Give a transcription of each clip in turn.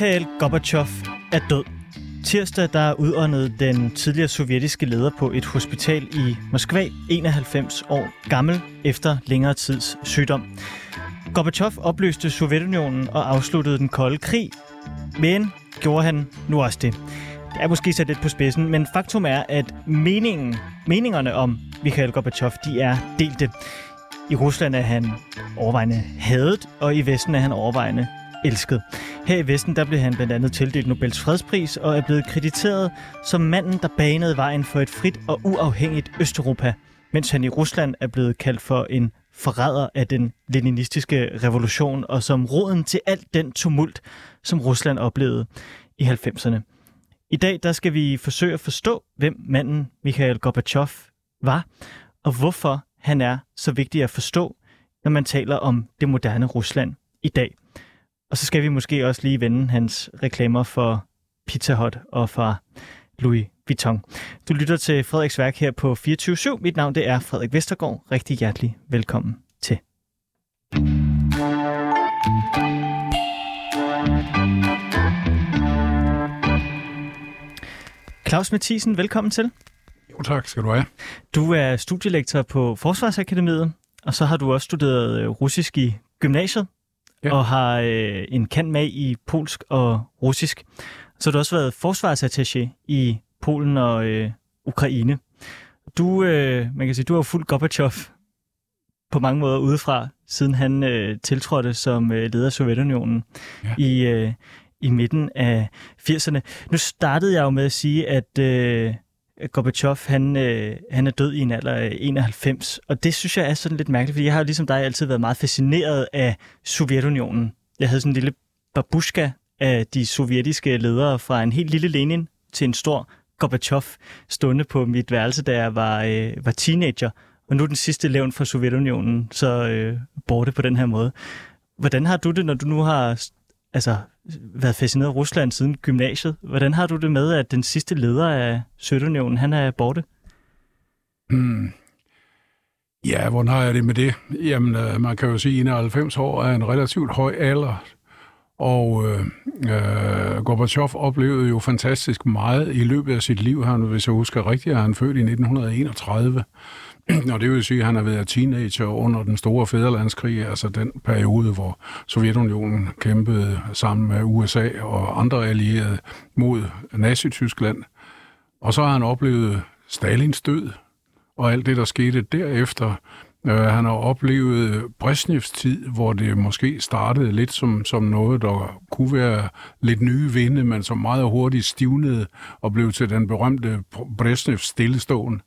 Mikhail Gorbachev er død. Tirsdag der udåndede den tidligere sovjetiske leder på et hospital i Moskva, 91 år gammel, efter længere tids sygdom. Gorbachev opløste Sovjetunionen og afsluttede den kolde krig, men gjorde han nu også det. Det er måske sat lidt på spidsen, men faktum er, at meningen, meningerne om Mikhail Gorbachev, de er delte. I Rusland er han overvejende hadet, og i Vesten er han overvejende elsket. Her i Vesten der blev han blandt andet tildelt Nobels fredspris og er blevet krediteret som manden, der banede vejen for et frit og uafhængigt Østeuropa, mens han i Rusland er blevet kaldt for en forræder af den leninistiske revolution og som roden til alt den tumult, som Rusland oplevede i 90'erne. I dag der skal vi forsøge at forstå, hvem manden Mikhail Gorbachev var, og hvorfor han er så vigtig at forstå, når man taler om det moderne Rusland i dag. Og så skal vi måske også lige vende hans reklamer for Pizza Hut og fra Louis Vuitton. Du lytter til Frederiks værk her på 24 Mit navn det er Frederik Vestergaard. Rigtig hjertelig velkommen til. Claus Mathisen, velkommen til. Jo tak, skal du have. Du er studielektor på Forsvarsakademiet, og så har du også studeret øh, russisk i gymnasiet, ja. og har øh, en kant med i polsk og russisk. Så har du også været forsvarsattaché i Polen og øh, Ukraine. Du, øh, man kan sige, du har fuldt Gorbachev på mange måder udefra, siden han øh, tiltrådte som øh, leder af Sovjetunionen ja. i, øh, i midten af 80'erne. Nu startede jeg jo med at sige, at øh, Gorbachev, han, øh, han er død i en alder af 91, og det synes jeg er sådan lidt mærkeligt, fordi jeg har ligesom dig altid været meget fascineret af Sovjetunionen. Jeg havde sådan en lille babushka af de sovjetiske ledere fra en helt lille Lenin til en stor Gorbachev stående på mit værelse, da jeg var, øh, var teenager. Og nu er den sidste levn fra Sovjetunionen så øh, borte på den her måde. Hvordan har du det, når du nu har altså, været fascineret af Rusland siden gymnasiet. Hvordan har du det med, at den sidste leder af Sødunionen, han er borte? Hmm. Ja, hvordan har jeg det med det? Jamen, øh, man kan jo sige, at 91 år er en relativt høj alder, og øh, øh, Gorbachev oplevede jo fantastisk meget i løbet af sit liv. Han, hvis jeg husker rigtigt, er han født i 1931. Og det vil sige, at han har været teenager under den store fæderlandskrig, altså den periode, hvor Sovjetunionen kæmpede sammen med USA og andre allierede mod Nazi-Tyskland. Og så har han oplevet Stalins død og alt det, der skete derefter. Uh, han har oplevet Brezhnevs tid, hvor det måske startede lidt som, som noget, der kunne være lidt nye vinde, men som meget hurtigt stivnede og blev til den berømte Brezhnevs stillestående.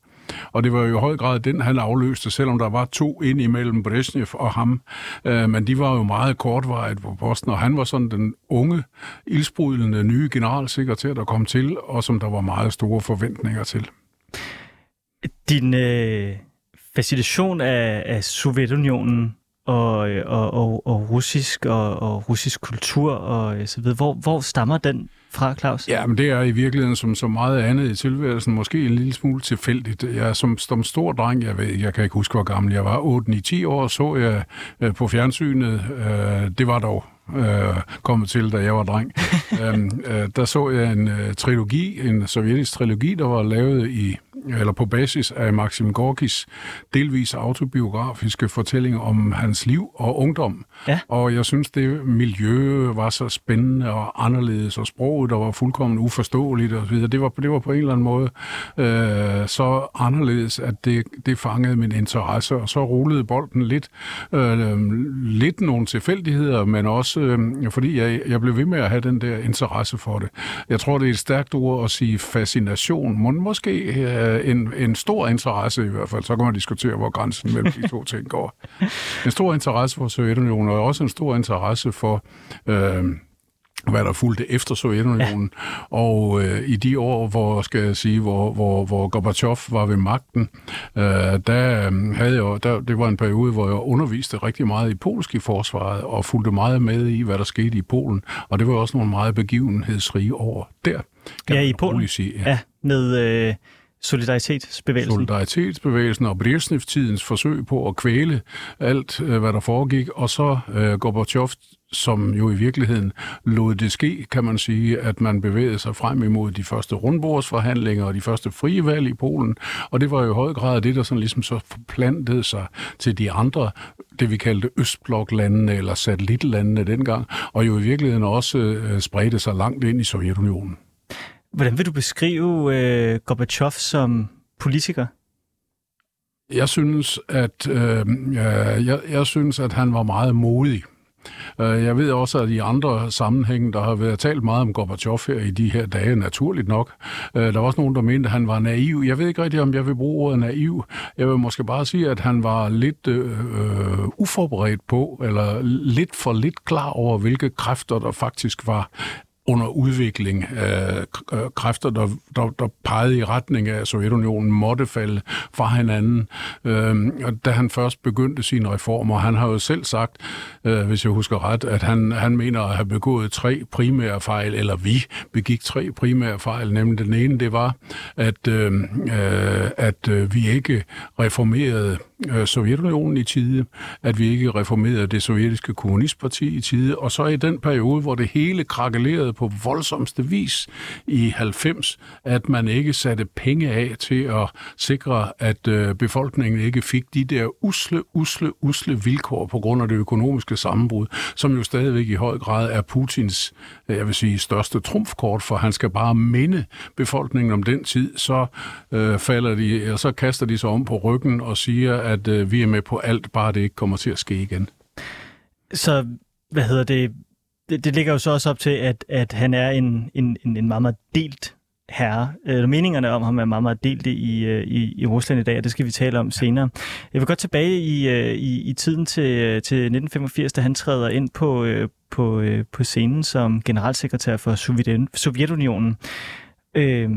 Og det var jo i høj grad den, han afløste, selvom der var to ind imellem Brezhnev og ham. Øh, men de var jo meget kortvarigt på posten, og han var sådan den unge, ildsprudlende nye generalsekretær, der kom til, og som der var meget store forventninger til. Din øh, fascination af, af Sovjetunionen og, øh, og, og, og russisk og, og russisk kultur og øh, så videre, hvor, hvor stammer den fra, Claus? Ja, men det er i virkeligheden som så meget andet i tilværelsen, måske en lille smule tilfældigt. Jeg som, som stor dreng, jeg ved, jeg kan ikke huske, hvor gammel jeg var, 8-9-10 år, så jeg øh, på fjernsynet, øh, det var dog øh, kommet til, da jeg var dreng. øhm, øh, der så jeg en øh, trilogi, en sovjetisk trilogi, der var lavet i eller på basis af Maxim Gorkis delvis autobiografiske fortælling om hans liv og ungdom. Ja. Og jeg synes, det miljø var så spændende og anderledes, og sproget, der var fuldkommen uforståeligt og så videre. Det var, det var på en eller anden måde øh, så anderledes, at det, det fangede min interesse, og så rullede bolden lidt, øh, lidt nogle tilfældigheder, men også øh, fordi jeg, jeg blev ved med at have den der interesse for det. Jeg tror, det er et stærkt ord at sige fascination. men måske øh, en, en stor interesse i hvert fald. Så kan man diskutere, hvor grænsen mellem de to ting går. En stor interesse for Sovjetunionen, og også en stor interesse for... Øh, hvad der fulgte efter Sovjetunionen. Ja. Og øh, i de år, hvor skal jeg sige, hvor, hvor, hvor Gorbachev var ved magten, øh, der øh, havde jeg, der, det var en periode, hvor jeg underviste rigtig meget i polsk i forsvaret, og fulgte meget med i, hvad der skete i Polen. Og det var også nogle meget begivenhedsrige år der. Kan ja, i Polen. Sige. Ja. ja, med... Øh solidaritetsbevægelsen. Solidaritetsbevægelsen og Brezhnev-tidens forsøg på at kvæle alt, øh, hvad der foregik, og så øh, Gorbachev, som jo i virkeligheden lod det ske, kan man sige, at man bevægede sig frem imod de første rundbordsforhandlinger og de første frie valg i Polen, og det var jo i høj grad det, der sådan ligesom så forplantede sig til de andre, det vi kaldte Østbloklandene eller satellitlandene dengang, og jo i virkeligheden også øh, spredte sig langt ind i Sovjetunionen. Hvordan vil du beskrive øh, Gorbachev som politiker? Jeg synes, at øh, jeg, jeg synes, at han var meget modig. Øh, jeg ved også, at i andre sammenhænge, der har været talt meget om Gorbachev her i de her dage, naturligt nok. Øh, der var også nogen, der mente, at han var naiv. Jeg ved ikke rigtig, om jeg vil bruge ordet naiv. Jeg vil måske bare sige, at han var lidt øh, øh uforberedt på, eller lidt for lidt klar over, hvilke kræfter der faktisk var under udvikling. af øh, kræfter, der, der, der pegede i retning af, at Sovjetunionen måtte falde fra hinanden. Øh, da han først begyndte sine reformer, han har jo selv sagt, øh, hvis jeg husker ret, at han, han mener at have begået tre primære fejl, eller vi begik tre primære fejl, nemlig den ene, det var, at, øhm, øh, at øh, vi ikke reformerede øh, Sovjetunionen i tide, at vi ikke reformerede det sovjetiske kommunistparti i tide, og så i den periode, hvor det hele krakelerede på voldsomste vis i 90, at man ikke satte penge af til at sikre, at øh, befolkningen ikke fik de der usle, usle, usle vilkår på grund af det økonomiske sammenbrud, som jo stadigvæk i høj grad er Putins, øh, jeg vil sige, største trumfkort, for han skal bare minde befolkningen om den tid, så øh, falder de, og så kaster de sig om på ryggen og siger, at øh, vi er med på alt, bare det ikke kommer til at ske igen. Så, hvad hedder det, det, det ligger jo så også op til, at, at han er en, en, en meget, meget delt herre. Øh, meningerne om ham er meget, meget delte i, øh, i, i Rusland i dag, og det skal vi tale om senere. Jeg vil godt tilbage i, øh, i, i tiden til, øh, til 1985, da han træder ind på, på, på scenen som generalsekretær for Sovjetunionen. Øh,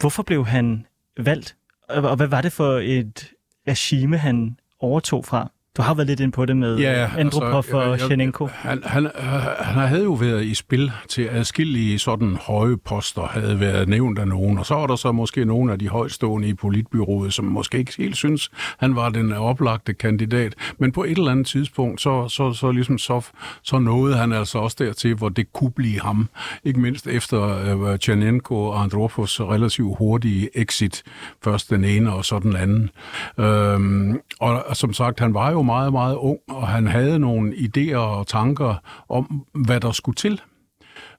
hvorfor blev han valgt, og hvad var det for et regime, han overtog fra? Du har været lidt ind på det med ja, Andropov altså, og Shenenko. Han, han, han havde jo været i spil til adskillige sådan høje poster, havde været nævnt af nogen, og så var der så måske nogle af de højstående i politbyrået, som måske ikke helt synes, han var den oplagte kandidat. Men på et eller andet tidspunkt, så, så, så, ligesom så, så nåede han altså også dertil, hvor det kunne blive ham. Ikke mindst efter uh, Shenenko og Andropovs relativt hurtige exit. Først den ene og så den anden. Øhm, og, og som sagt, han var jo meget, meget ung, og han havde nogle idéer og tanker om, hvad der skulle til.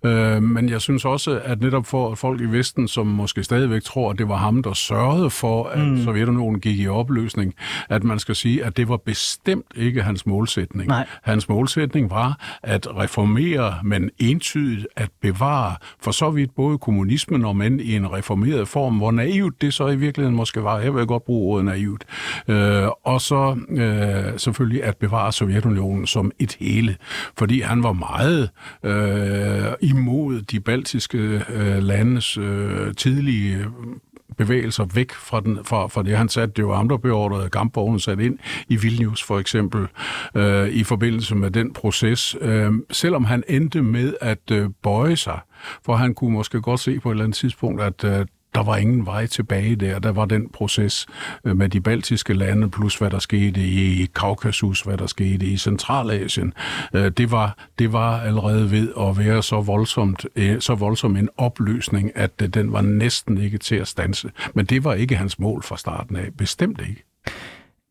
Øh, men jeg synes også, at netop for folk i Vesten, som måske stadigvæk tror, at det var ham, der sørgede for, at mm. Sovjetunionen gik i opløsning, at man skal sige, at det var bestemt ikke hans målsætning. Nej. Hans målsætning var at reformere, men entydigt at bevare for så vidt både kommunismen og men i en reformeret form, hvor naivt det så i virkeligheden måske var. Jeg vil godt bruge ordet naivt. Øh, og så øh, selvfølgelig at bevare Sovjetunionen som et hele, fordi han var meget øh, imod de baltiske øh, landes øh, tidlige øh, bevægelser væk fra, den, fra, fra det. Han satte det jo andre beordrede kampvogne sat ind i Vilnius for eksempel øh, i forbindelse med den proces. Øh, selvom han endte med at øh, bøje sig, for han kunne måske godt se på et eller andet tidspunkt, at øh, der var ingen vej tilbage der. Der var den proces øh, med de baltiske lande, plus hvad der skete i Kaukasus, hvad der skete i Centralasien. Øh, det var, det var allerede ved at være så voldsomt, øh, så voldsom en opløsning, at den var næsten ikke til at stanse. Men det var ikke hans mål fra starten af. Bestemt ikke.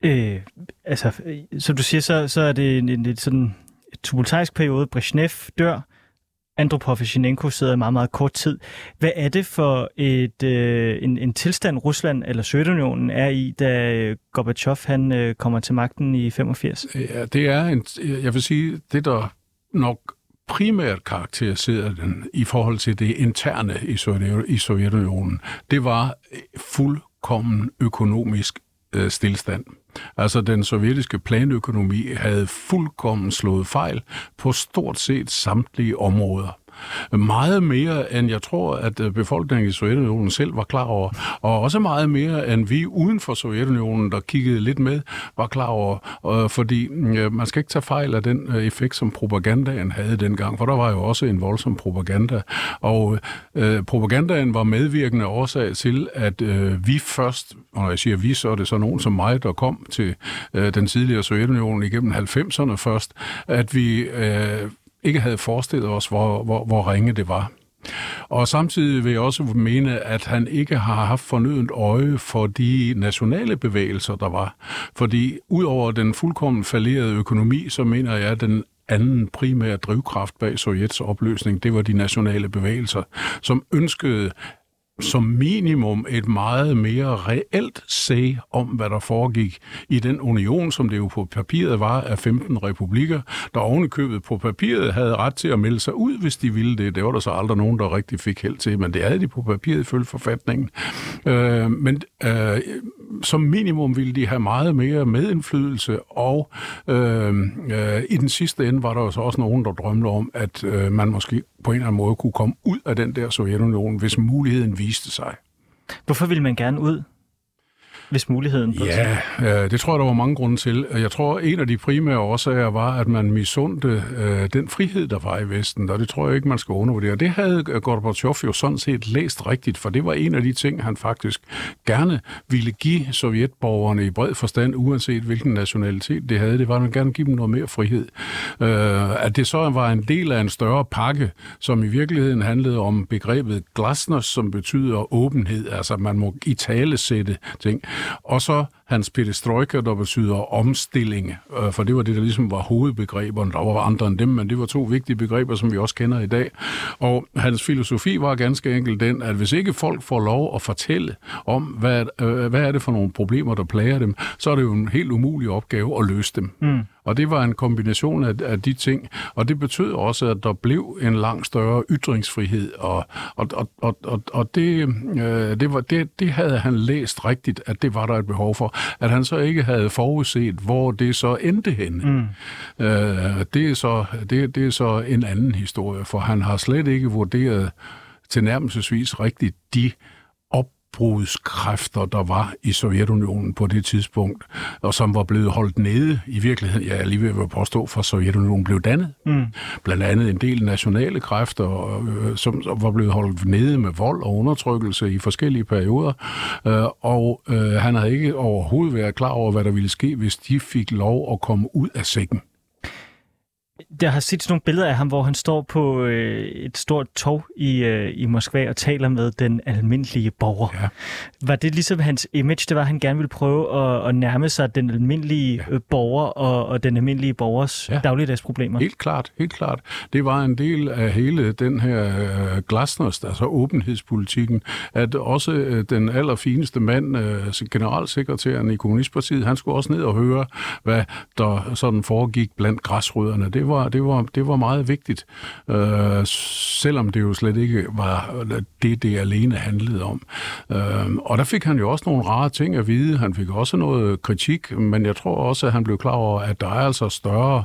Øh, altså, som du siger, så, så er det en, en, en sådan tumultarisk periode. Brezhnev dør, Andropov og Shinenko sidder i meget, meget kort tid. Hvad er det for et, øh, en, en tilstand, Rusland eller Sovjetunionen er i, da øh, Gorbachev han, øh, kommer til magten i 85? Ja, det er en, jeg vil sige, det der nok primært karakteriserede den i forhold til det interne i Sovjetunionen, det var fuldkommen økonomisk øh, stillstand. Altså den sovjetiske planøkonomi havde fuldkommen slået fejl på stort set samtlige områder. Meget mere, end jeg tror, at øh, befolkningen i Sovjetunionen selv var klar over. Og også meget mere, end vi uden for Sovjetunionen, der kiggede lidt med, var klar over. Fordi mm, øh, man skal ikke tage fejl af den øh, effekt, som propagandaen havde dengang, for der var jo også en voldsom propaganda. Og øh, propagandaen var medvirkende årsag til, at øh, vi først, og når jeg siger vi, så er det så nogen som mig, der kom til øh, den tidligere Sovjetunionen igennem 90'erne først, at vi øh, ikke havde forestillet os, hvor, hvor, hvor ringe det var. Og samtidig vil jeg også mene, at han ikke har haft fornødent øje for de nationale bevægelser, der var. Fordi udover den fuldkommen falderede økonomi, så mener jeg, at den anden primære drivkraft bag Sovjets opløsning, det var de nationale bevægelser, som ønskede som minimum et meget mere reelt sag om, hvad der foregik i den union, som det jo på papiret var af 15 republikker, der ovenikøbet på papiret havde ret til at melde sig ud, hvis de ville det. Det var der så aldrig nogen, der rigtig fik held til, men det havde de på papiret ifølge forfatningen. Øh, men øh, som minimum ville de have meget mere medindflydelse, og øh, øh, i den sidste ende var der jo så også nogen, der drømte om, at øh, man måske på en eller anden måde kunne komme ud af den der Sovjetunion, hvis muligheden viste sig. Hvorfor ville man gerne ud? Hvis muligheden Ja, øh, det tror jeg, der var mange grunde til. Jeg tror, en af de primære årsager var, at man misundte øh, den frihed, der var i Vesten, og det tror jeg ikke, man skal undervurdere. Det havde Gorbachev jo sådan set læst rigtigt, for det var en af de ting, han faktisk gerne ville give sovjetborgerne i bred forstand, uanset hvilken nationalitet det havde. Det var, at man gerne give dem noget mere frihed. Øh, at det så var en del af en større pakke, som i virkeligheden handlede om begrebet glasnost, som betyder åbenhed, altså man må i tale sætte ting. Og så hans perestrojka, der betyder omstilling, øh, for det var det, der ligesom var hovedbegreberne. Der var andre end dem, men det var to vigtige begreber, som vi også kender i dag. Og hans filosofi var ganske enkelt den, at hvis ikke folk får lov at fortælle om, hvad, øh, hvad er det for nogle problemer, der plager dem, så er det jo en helt umulig opgave at løse dem. Mm. Og det var en kombination af, af de ting, og det betød også, at der blev en langt større ytringsfrihed, og, og, og, og, og, og det, øh, det, var, det, det havde han læst rigtigt, at det var der et behov for. At han så ikke havde forudset, hvor det så endte henne. Mm. Øh, det, er så, det, det er så en anden historie, for han har slet ikke vurderet tilnærmelsesvis rigtigt de opbrudskræfter, der var i Sovjetunionen på det tidspunkt, og som var blevet holdt nede i virkeligheden, ja, lige ved at påstå, for Sovjetunionen blev dannet. Mm. Blandt andet en del nationale kræfter, øh, som var blevet holdt nede med vold og undertrykkelse i forskellige perioder, øh, og øh, han havde ikke overhovedet været klar over, hvad der ville ske, hvis de fik lov at komme ud af sækken. Jeg har set nogle billeder af ham, hvor han står på øh, et stort tog i, øh, i Moskva og taler med den almindelige borger. Ja. Var det ligesom hans image, det var, at han gerne ville prøve at, at nærme sig den almindelige ja. øh, borger og, og den almindelige borgers ja. dagligdagsproblemer? Helt klart, helt klart. Det var en del af hele den her øh, glasnost, altså åbenhedspolitikken, at også øh, den allerfineste mand, øh, generalsekretæren i Kommunistpartiet, han skulle også ned og høre, hvad der sådan foregik blandt græsrødderne. Det var, det var, det var meget vigtigt, øh, selvom det jo slet ikke var det, det alene handlede om. Øh, og der fik han jo også nogle rare ting at vide. Han fik også noget kritik, men jeg tror også, at han blev klar over, at der er altså større,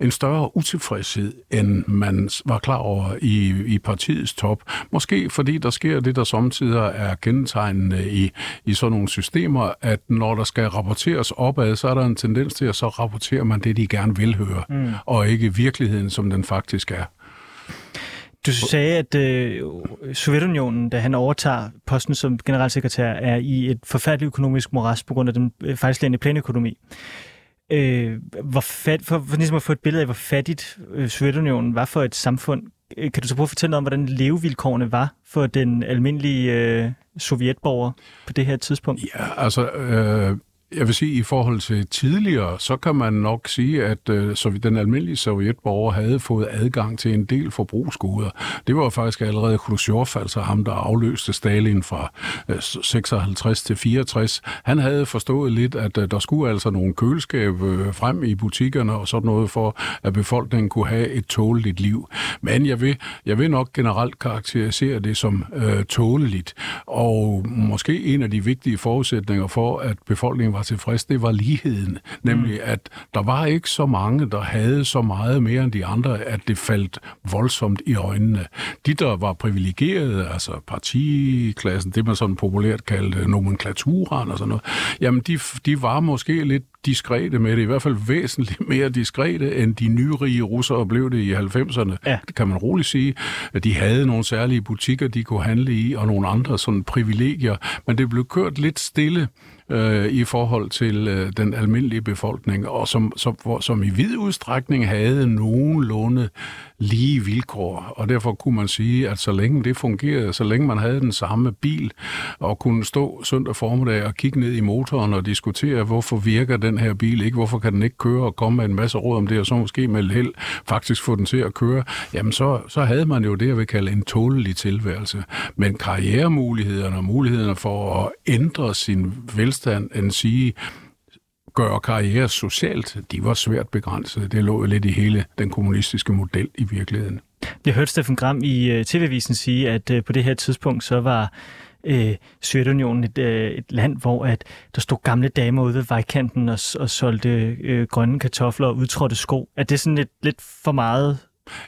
en større utilfredshed, end man var klar over i, i partiets top. Måske fordi der sker det, der samtidig er kendetegnende i, i sådan nogle systemer, at når der skal rapporteres opad, så er der en tendens til, at så rapporterer man det, de gerne vil høre, mm. og ikke virkeligheden, som den faktisk er. Du sagde, at øh, Sovjetunionen, da han overtager posten som generalsekretær, er i et forfærdeligt økonomisk moras på grund af den øh, fejlslagende planøkonomi. Øh, hvor fat, for, for ligesom at få et billede af, hvor fattigt øh, Sovjetunionen var for et samfund, øh, kan du så prøve at fortælle noget om, hvordan levevilkårene var for den almindelige øh, sovjetborger på det her tidspunkt? Ja, altså... Øh jeg vil sige, at i forhold til tidligere, så kan man nok sige, at øh, så den almindelige sovjetborger havde fået adgang til en del forbrugsgoder. Det var faktisk allerede Khrushchev, altså ham, der afløste Stalin fra øh, 56 til 64. Han havde forstået lidt, at øh, der skulle altså nogle køleskab øh, frem i butikkerne og sådan noget, for at befolkningen kunne have et tåleligt liv. Men jeg vil, jeg vil nok generelt karakterisere det som øh, tåleligt. Og måske en af de vigtige forudsætninger for, at befolkningen var tilfreds, det var ligheden. Nemlig, mm. at der var ikke så mange, der havde så meget mere end de andre, at det faldt voldsomt i øjnene. De, der var privilegerede, altså partiklassen, det man sådan populært kaldte nomenklaturen og sådan noget, jamen de, de var måske lidt diskrete med det, i hvert fald væsentligt mere diskrete, end de nyrige russere blev det i 90'erne. Ja. Det kan man roligt sige. De havde nogle særlige butikker, de kunne handle i, og nogle andre sådan privilegier, men det blev kørt lidt stille øh, i forhold til øh, den almindelige befolkning, og som, som, som i vid udstrækning havde nogenlunde lige vilkår. Og derfor kunne man sige, at så længe det fungerede, så længe man havde den samme bil, og kunne stå søndag formiddag og kigge ned i motoren og diskutere, hvorfor virker den her bil ikke, hvorfor kan den ikke køre, og komme med en masse råd om det, og så måske med held faktisk få den til at køre, jamen så, så havde man jo det, jeg vil kalde en tålelig tilværelse. Men karrieremulighederne og mulighederne for at ændre sin velstand, end sige, gøre karriere socialt, de var svært begrænsede. Det lå jo lidt i hele den kommunistiske model i virkeligheden. Jeg hørte Steffen Gram i øh, TV-avisen sige, at øh, på det her tidspunkt så var øh, Sovjetunionen et, øh, et land, hvor at der stod gamle damer ude ved vejkanten og, og solgte øh, grønne kartofler og udtrådte sko. Er det sådan et, lidt for meget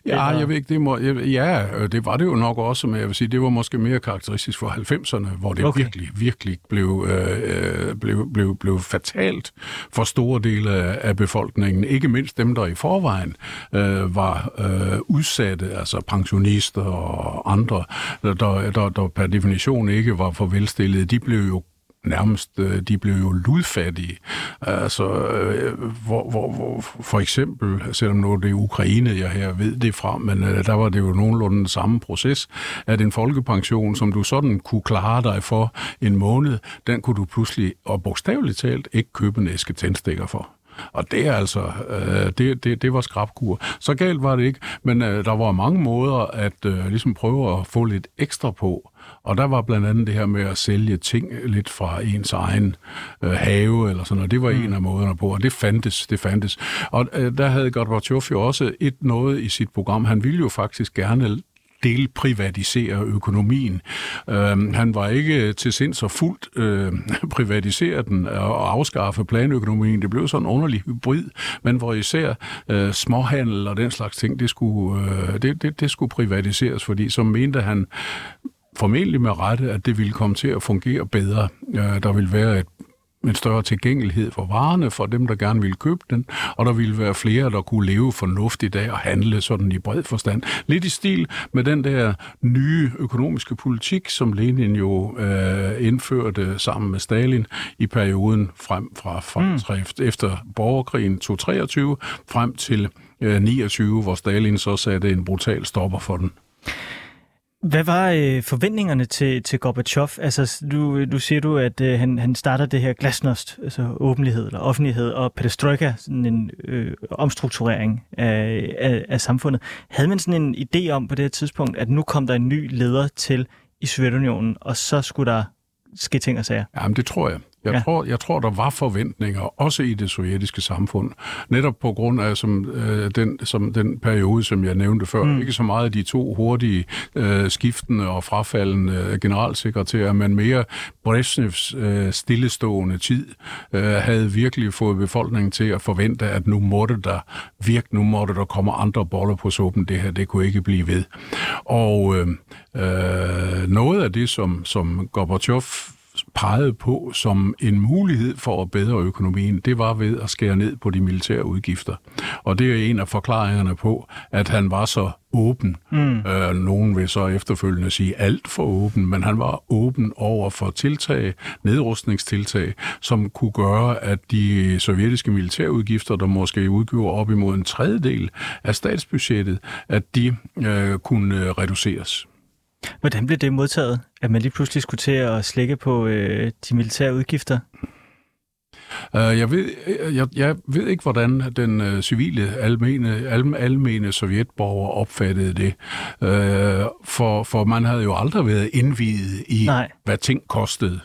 Ja, jeg ved ikke, det må, ja, det var det jo nok også, men jeg vil sige, det var måske mere karakteristisk for 90'erne, hvor det okay. virkelig, virkelig blev, øh, blev, blev, blev fatalt for store dele af befolkningen. Ikke mindst dem, der i forvejen øh, var øh, udsatte, altså pensionister og andre, der, der, der per definition ikke var for velstillede, de blev jo nærmest, øh, de blev jo ludfattige. Altså, øh, hvor, hvor, hvor for eksempel, selvom nu det er Ukraine, jeg her ved det fra, men øh, der var det jo nogenlunde den samme proces, at en folkepension, som du sådan kunne klare dig for en måned, den kunne du pludselig, og bogstaveligt talt, ikke købe en æske tændstikker for. Og det er altså, øh, det, det, det var skrabkur. Så galt var det ikke, men øh, der var mange måder at øh, ligesom prøve at få lidt ekstra på. Og der var blandt andet det her med at sælge ting lidt fra ens egen øh, have eller sådan noget. Det var mm. en af måderne på, og det fandtes, det fandtes. Og øh, der havde Gorbachev jo også et noget i sit program. Han ville jo faktisk gerne delprivatisere økonomien. Øh, han var ikke til sind så fuldt øh, privatisere den og afskaffe planøkonomien. Det blev sådan en underlig hybrid, men hvor især øh, småhandel og den slags ting, det skulle, øh, det, det, det skulle privatiseres, fordi så mente han formentlig med rette, at det ville komme til at fungere bedre. Der ville være et en større tilgængelighed for varerne for dem, der gerne ville købe den, og der ville være flere, der kunne leve fornuftigt af og handle sådan i bred forstand. Lidt i stil med den der nye økonomiske politik, som Lenin jo øh, indførte sammen med Stalin i perioden frem fra, fra mm. efter borgerkrigen 2023 frem til øh, 29, hvor Stalin så satte en brutal stopper for den. Hvad var øh, forventningerne til, til Gorbachev? Altså, du, du siger du, at øh, han, han starter det her glasnost, altså åbenhed eller offentlighed, og perestroika, sådan en øh, omstrukturering af, af, af samfundet. Havde man sådan en idé om på det her tidspunkt, at nu kom der en ny leder til i Sovjetunionen, og så skulle der ske ting og sager? Jamen, det tror jeg. Jeg, ja. tror, jeg tror, der var forventninger, også i det sovjetiske samfund, netop på grund af som, øh, den, som den periode, som jeg nævnte før. Mm. Ikke så meget de to hurtige, øh, skiftende og frafaldende generalsekretærer, men mere Brezhnevs øh, stillestående tid øh, havde virkelig fået befolkningen til at forvente, at nu måtte der virke, nu måtte der komme andre boller på suppen. Det her, det kunne ikke blive ved. Og øh, øh, noget af det, som, som Gorbachev pegede på som en mulighed for at bedre økonomien, det var ved at skære ned på de militære udgifter. Og det er en af forklaringerne på, at han var så åben. Mm. Øh, nogen vil så efterfølgende sige alt for åben, men han var åben over for tiltag, nedrustningstiltag, som kunne gøre, at de sovjetiske militærudgifter, der måske udgjorde op imod en tredjedel af statsbudgettet, at de øh, kunne reduceres. Hvordan blev det modtaget, at man lige pludselig skulle til at slække på øh, de militære udgifter? Uh, jeg, ved, jeg, jeg ved ikke, hvordan den uh, civile, almene, al, almene sovjetborger opfattede det. Uh, for, for man havde jo aldrig været indvidet i, Nej. hvad ting kostede.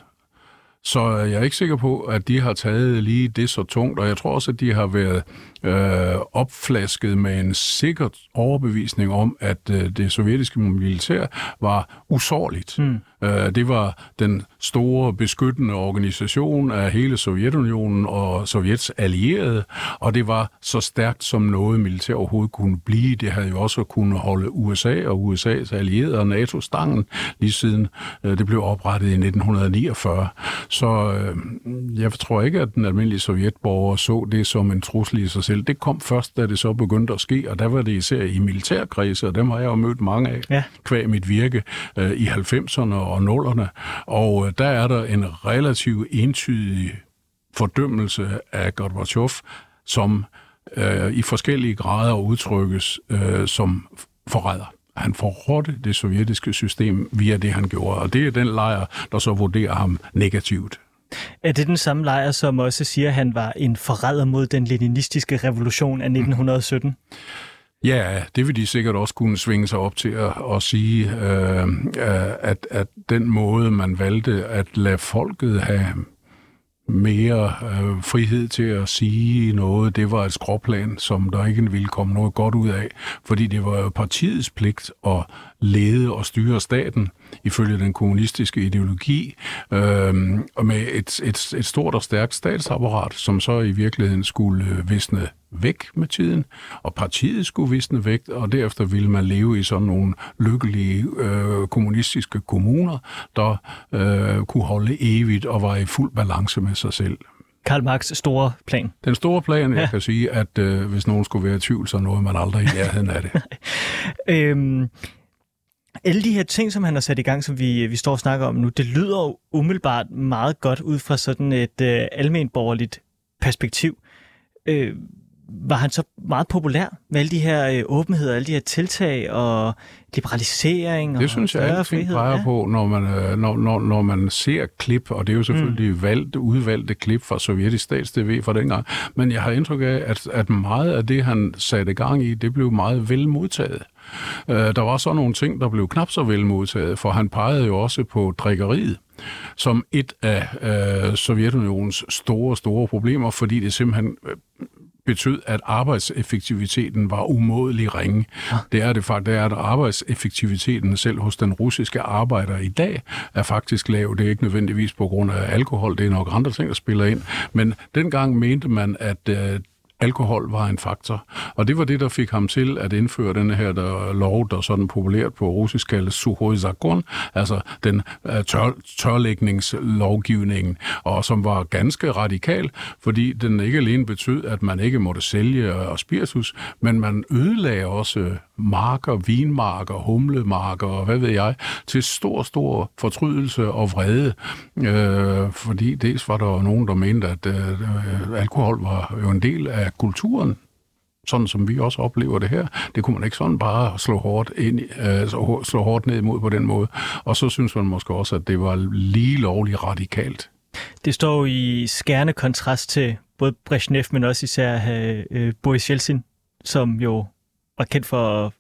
Så øh, jeg er ikke sikker på, at de har taget lige det så tungt, og jeg tror også, at de har været øh, opflasket med en sikker overbevisning om, at øh, det sovjetiske militær var usårligt. Mm. Øh, det var den store beskyttende organisation af hele Sovjetunionen og Sovjets allierede, og det var så stærkt som noget militær overhovedet kunne blive. Det havde jo også kunnet holde USA og USA's allierede og NATO-stangen lige siden øh, det blev oprettet i 1949. Så øh, jeg tror ikke, at den almindelige sovjetborger så det som en trussel i sig selv. Det kom først, da det så begyndte at ske, og der var det især i militærkredse, og dem har jeg jo mødt mange af, ja. kvæg mit virke i 90'erne og nullerne, Og øh, der er der en relativt entydig fordømmelse af Gorbachev, som øh, i forskellige grader udtrykkes øh, som forræder. Han forrådte det sovjetiske system via det, han gjorde, og det er den lejr, der så vurderer ham negativt. Er det den samme lejr, som også siger, at han var en forræder mod den leninistiske revolution af 1917? Ja, det vil de sikkert også kunne svinge sig op til at, at sige, øh, øh, at, at den måde, man valgte at lade folket have mere øh, frihed til at sige noget. Det var et skråplan, som der ikke ville komme noget godt ud af, fordi det var jo partiets pligt at lede og styre staten ifølge den kommunistiske ideologi, øh, og med et, et, et stort og stærkt statsapparat, som så i virkeligheden skulle øh, visne væk med tiden, og partiet skulle visne væk, og derefter ville man leve i sådan nogle lykkelige øh, kommunistiske kommuner, der øh, kunne holde evigt og var i fuld balance med sig selv. Karl Marx' store plan. Den store plan, ja. jeg kan sige, at øh, hvis nogen skulle være i tvivl, så nåede man aldrig i nærheden af det. øhm, alle de her ting, som han har sat i gang, som vi, vi står og snakker om nu, det lyder jo umiddelbart meget godt ud fra sådan et øh, almenborgerligt perspektiv. Øh, var han så meget populær med alle de her øh, åbenheder, alle de her tiltag og liberalisering? Det og synes jeg altid peger ja. på, når man, øh, når, når, når man ser klip, og det er jo selvfølgelig mm. valgte, udvalgte klip fra sovjetisk stats-TV fra dengang, men jeg har indtryk af, at, at meget af det, han satte gang i, det blev meget vel modtaget. Uh, der var så nogle ting, der blev knap så vel modtaget, for han pegede jo også på drikkeriet som et af uh, Sovjetunionens store, store problemer, fordi det simpelthen betød, at arbejdseffektiviteten var umådelig ringe. Det er det faktisk, at arbejdseffektiviteten selv hos den russiske arbejder i dag er faktisk lav. Det er ikke nødvendigvis på grund af alkohol, det er nok andre ting, der spiller ind. Men dengang mente man, at øh, alkohol var en faktor. Og det var det, der fik ham til at indføre den her der lov, der sådan populært på russisk kaldes Suhoi altså den øh, tør, tørlægningslovgivningen, og som var ganske radikal, fordi den ikke alene betød, at man ikke måtte sælge øh, og spiritus, men man ødelagde også øh, marker, vinmarker, humlemarker og hvad ved jeg, til stor, stor fortrydelse og vrede. Øh, fordi dels var der nogen, der mente, at øh, alkohol var jo en del af kulturen, sådan som vi også oplever det her. Det kunne man ikke sådan bare slå hårdt, ind, øh, slå hårdt ned imod på den måde. Og så synes man måske også, at det var lige lovligt radikalt. Det står i skærende kontrast til både Brezhnev, men også især øh, øh Boris Yeltsin, som jo var kendt for at,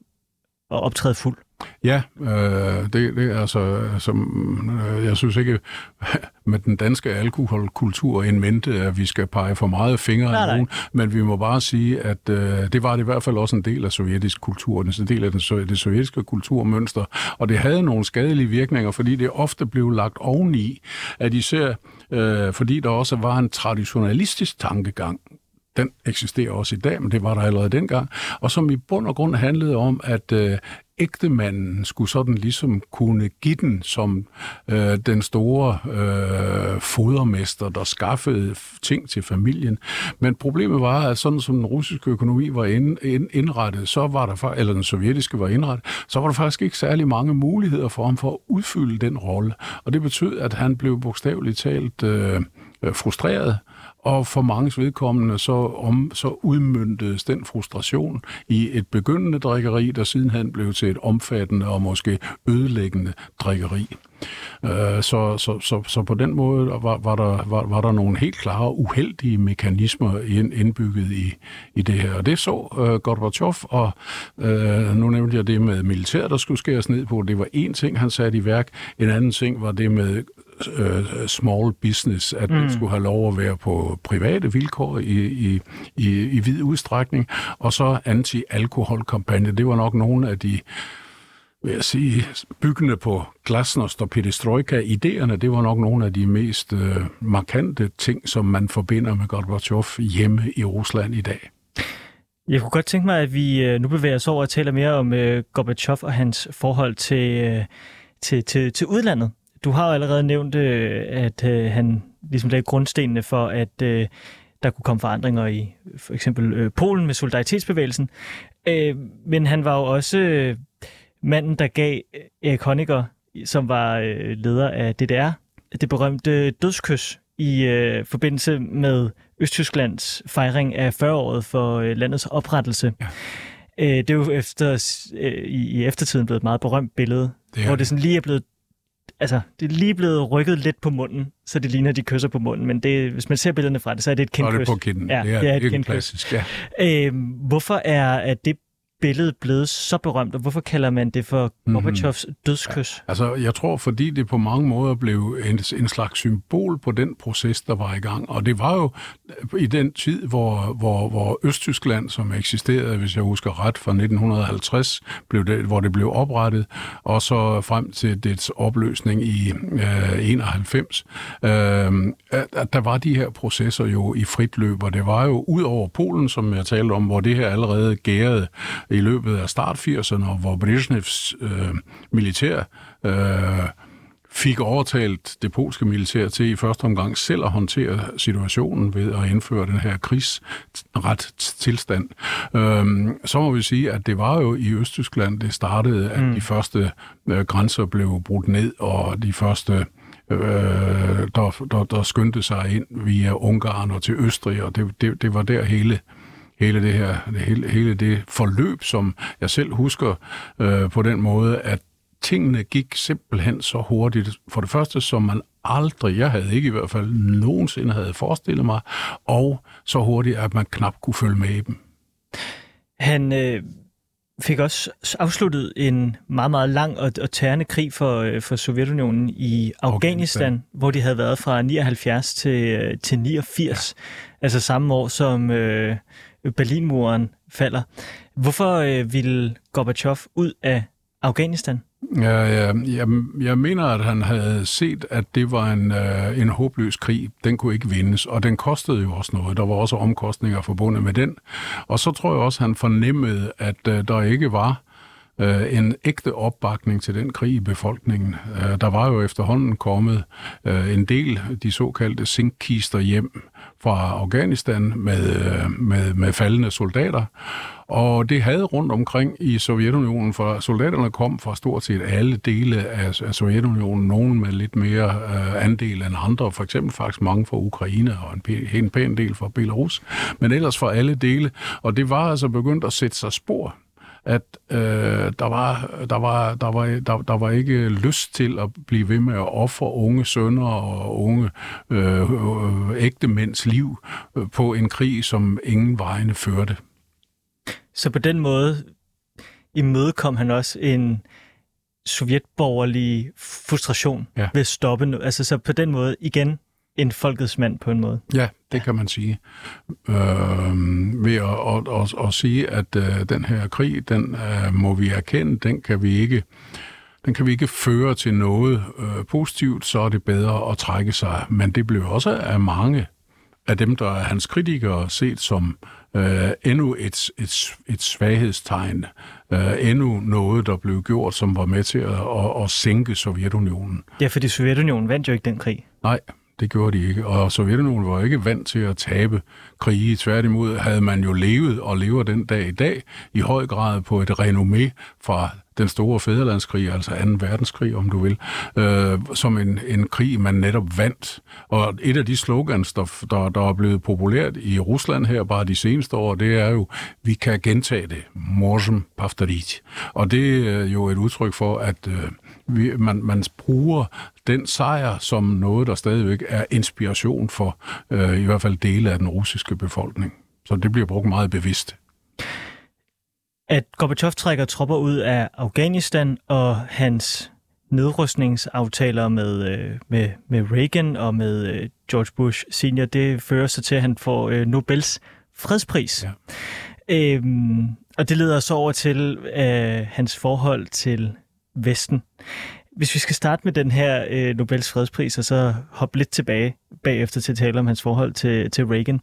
at optræde fuld. Ja, øh, det, det altså, som, øh, jeg synes ikke med den danske alkoholkultur en mente, at vi skal pege for meget fingre nej, af nogen, men vi må bare sige, at øh, det var det i hvert fald også en del af sovjetisk kultur, en del af den, det sovjetiske kulturmønster, og det havde nogle skadelige virkninger, fordi det ofte blev lagt oveni, at især øh, fordi der også var en traditionalistisk tankegang den eksisterer også i dag, men det var der allerede dengang, og som i bund og grund handlede om, at øh, ægtemanden skulle sådan ligesom kunne give den som øh, den store øh, fodermester, der skaffede ting til familien. Men problemet var, at sådan som den russiske økonomi var ind, ind, indrettet, så var der, eller den sovjetiske var indrettet, så var der faktisk ikke særlig mange muligheder for ham for at udfylde den rolle. Og det betød, at han blev bogstaveligt talt øh, øh frustreret, og for mange vedkommende så, om, så udmyndtes den frustration i et begyndende drikkeri, der sidenhen blev til et omfattende og måske ødelæggende drikkeri. Øh, så, så, så, så på den måde var, var, der, var, var der nogle helt klare uheldige mekanismer indbygget i, i det her. Og det så øh, Gorbachev, og øh, nu nævnte jeg det med militær, der skulle skæres ned på. Det var en ting, han satte i værk. En anden ting var det med uh, small business, at mm. det skulle have lov at være på private vilkår i, i, i, i vid udstrækning. Og så anti-alkoholkampagne. Det var nok nogle af de vil jeg sige, byggende på glasnost og perestrojka, idéerne, det var nok nogle af de mest øh, markante ting, som man forbinder med Gorbachev hjemme i Rusland i dag. Jeg kunne godt tænke mig, at vi øh, nu bevæger os over og taler mere om øh, Gorbachev og hans forhold til, øh, til, til, til udlandet. Du har jo allerede nævnt, øh, at øh, han ligesom lagde grundstenene for, at øh, der kunne komme forandringer i for eksempel øh, Polen med solidaritetsbevægelsen. Øh, men han var jo også øh, manden, der gav Erik Honecker, som var øh, leder af DDR, det berømte dødskys i øh, forbindelse med Østtysklands fejring af 40-året for øh, landets oprettelse. Ja. Øh, det er jo efter, øh, i, i eftertiden blevet et meget berømt billede, det hvor det sådan lige er blevet altså, det er lige blevet rykket lidt på munden, så det ligner, de kysser på munden. Men det, hvis man ser billederne fra det, så er det et kindkys. Og det er på kinden. Ja, det er, det er et kindkys. klassisk, ja. Øhm, hvorfor er at det billede blevet så berømt, og hvorfor kalder man det for mhm. Gorbachevs mm-hmm. dødskys? Ja, altså, jeg tror, fordi det på mange måder blev en, en slags symbol på den proces, der var i gang. Og det var jo i den tid, hvor, hvor, hvor Østtyskland, som eksisterede, hvis jeg husker ret, fra 1950, blev det, hvor det blev oprettet, og så frem til dets opløsning i øh, 91, øh, at der var de her processer jo i frit løb, og det var jo ud over Polen, som jeg talte om, hvor det her allerede gærede i løbet af start 80'erne, hvor Brezhnevs øh, militær øh, fik overtalt det polske militær til i første omgang selv at håndtere situationen ved at indføre den her krigsret tilstand. Øhm, så må vi sige, at det var jo i Østtyskland, det startede, at mm. de første øh, grænser blev brudt ned, og de første øh, der, der, der skyndte sig ind via Ungarn og til Østrig, og det, det, det var der hele hele det her, hele, hele det forløb, som jeg selv husker øh, på den måde, at tingene gik simpelthen så hurtigt. For det første, som man aldrig, jeg havde ikke i hvert fald nogensinde havde forestillet mig, og så hurtigt, at man knap kunne følge med i dem. Han øh, fik også afsluttet en meget, meget lang og, og tærende krig for, øh, for Sovjetunionen i Afghanistan, Afghanistan, hvor de havde været fra 79 til, øh, til 89, ja. altså samme år som øh, Berlinmuren falder. Hvorfor øh, ville Gorbachev ud af Afghanistan? Ja, ja, jeg, jeg mener, at han havde set, at det var en, øh, en håbløs krig. Den kunne ikke vindes, og den kostede jo også noget. Der var også omkostninger forbundet med den. Og så tror jeg også, at han fornemmede, at øh, der ikke var øh, en ægte opbakning til den krig i befolkningen. Øh, der var jo efterhånden kommet øh, en del, de såkaldte sinkkister hjem fra Afghanistan med, øh, med, med faldende soldater. Og det havde rundt omkring i Sovjetunionen, for soldaterne kom fra stort set alle dele af, af Sovjetunionen, nogen med lidt mere øh, andel end andre, for eksempel faktisk mange fra Ukraine og en, pæn, en pæn del fra Belarus, men ellers fra alle dele. Og det var altså begyndt at sætte sig spor at øh, der, var, der, var, der, var, der, der var ikke lyst til at blive ved med at ofre unge sønner og unge øh, øh, ægte mænds liv øh, på en krig, som ingen vejene førte. Så på den måde imødekom han også en sovjetborgerlig frustration ja. ved at stoppe. Nu. Altså så på den måde igen en folkets mand på en måde. Ja, det kan man sige. Øh, ved at, at, at, at sige, at øh, den her krig, den øh, må vi erkende, den kan vi ikke den kan vi ikke føre til noget øh, positivt, så er det bedre at trække sig. Men det blev også af mange af dem, der er hans kritikere, set som øh, endnu et, et, et svaghedstegn, øh, endnu noget, der blev gjort, som var med til at, at, at sænke Sovjetunionen. Ja, fordi Sovjetunionen vandt jo ikke den krig. Nej, det gjorde de ikke. Og Sovjetunionen var ikke vant til at tabe krige. Tværtimod havde man jo levet og lever den dag i dag i høj grad på et renommé fra den store fædrelandskrig, altså 2. verdenskrig, om du vil, øh, som en, en krig, man netop vandt. Og et af de slogans, der, der, der er blevet populært i Rusland her bare de seneste år, det er jo, vi kan gentage det. Morsom paftarit. Og det er jo et udtryk for, at øh, vi, man, man bruger den sejr som noget, der stadigvæk er inspiration for øh, i hvert fald dele af den russiske befolkning. Så det bliver brugt meget bevidst. At Gorbachev trækker tropper ud af Afghanistan og hans nedrustningsaftaler med, øh, med, med Reagan og med øh, George Bush senior, det fører sig til, at han får øh, Nobels fredspris. Ja. Øhm, og det leder så over til øh, hans forhold til Vesten. Hvis vi skal starte med den her øh, Nobels fredspris, og så hoppe lidt tilbage bagefter til at tale om hans forhold til, til Reagan.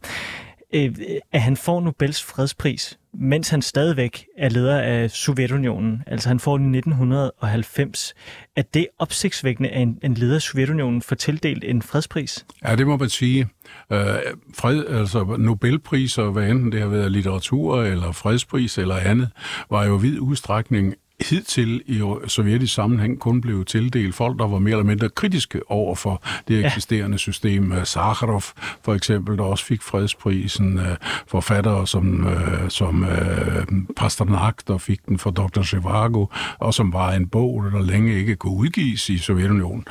Øh, at han får Nobels fredspris, mens han stadigvæk er leder af Sovjetunionen. Altså han får den i 1990. Er det opsigtsvækkende, at en, en leder af Sovjetunionen får tildelt en fredspris? Ja, det må man sige. Øh, fred, altså Nobelpriser, hvad enten det har været litteratur eller fredspris eller andet, var jo vid udstrækning hidtil i sovjetisk sammenhæng kun blev tildelt folk, der var mere eller mindre kritiske over for det eksisterende ja. system. Øh, Sakharov for eksempel, der også fik fredsprisen. Øh, forfattere som, øh, som Pasternak, der fik den for Dr. Zhivago, og som var en bog, der længe ikke kunne udgives i Sovjetunionen.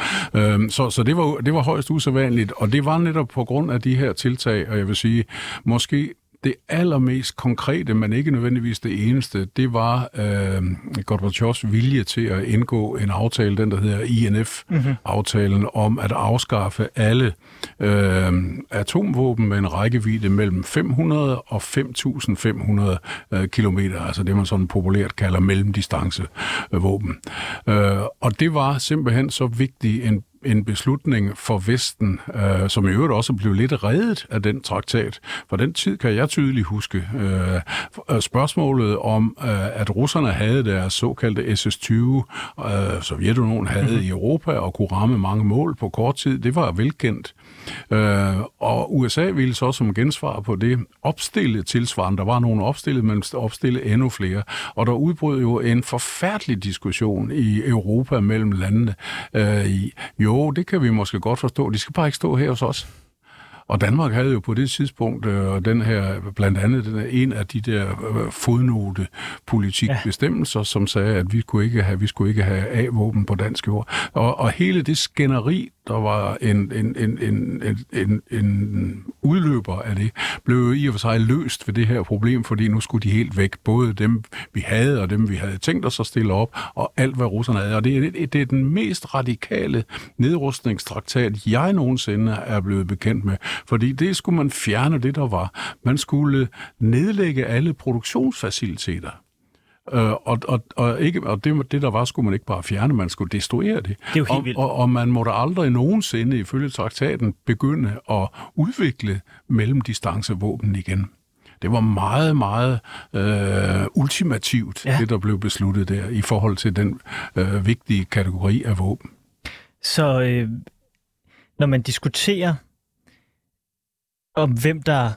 Så, så det, var, det var højst usædvanligt, og det var netop på grund af de her tiltag, og jeg vil sige, måske det allermest konkrete, men ikke nødvendigvis det eneste, det var øh, Gorbachevs vilje til at indgå en aftale, den der hedder INF-aftalen, mm-hmm. om at afskaffe alle øh, atomvåben med en rækkevidde mellem 500 og 5.500 øh, kilometer, altså det man sådan populært kalder mellemdistancevåben. Øh, og det var simpelthen så vigtig en en beslutning for Vesten, øh, som i øvrigt også blev lidt reddet af den traktat. For den tid kan jeg tydeligt huske øh, spørgsmålet om, øh, at russerne havde deres såkaldte SS-20, øh, Sovjetunionen havde mm-hmm. i Europa og kunne ramme mange mål på kort tid. Det var velkendt. Øh, Øh, og USA ville så som gensvar på det opstille tilsvarende. Der var nogle opstillet, men opstille endnu flere. Og der udbrød jo en forfærdelig diskussion i Europa mellem landene øh, i, jo, det kan vi måske godt forstå. De skal bare ikke stå her hos os. Og Danmark havde jo på det tidspunkt øh, den her, blandt andet den her, en af de der øh, fodnote politikbestemmelser, ja. som sagde, at vi skulle ikke have, vi skulle ikke have A-våben på dansk jord. Og, og hele det skænderi, der var en, en, en, en, en, en udløber af det, blev i og for sig løst ved det her problem, fordi nu skulle de helt væk, både dem vi havde og dem vi havde tænkt os at stille op, og alt hvad russerne havde. Og det er, det er den mest radikale nedrustningstraktat, jeg nogensinde er blevet bekendt med, fordi det skulle man fjerne det, der var. Man skulle nedlægge alle produktionsfaciliteter. Øh, og, og, og, ikke, og det, det, der var, skulle man ikke bare fjerne, man skulle destruere det. Det er jo helt vildt. Og, og, og man måtte aldrig nogensinde, ifølge traktaten, begynde at udvikle mellemdistancevåben igen. Det var meget, meget øh, ultimativt, ja. det der blev besluttet der, i forhold til den øh, vigtige kategori af våben. Så øh, når man diskuterer om, hvem der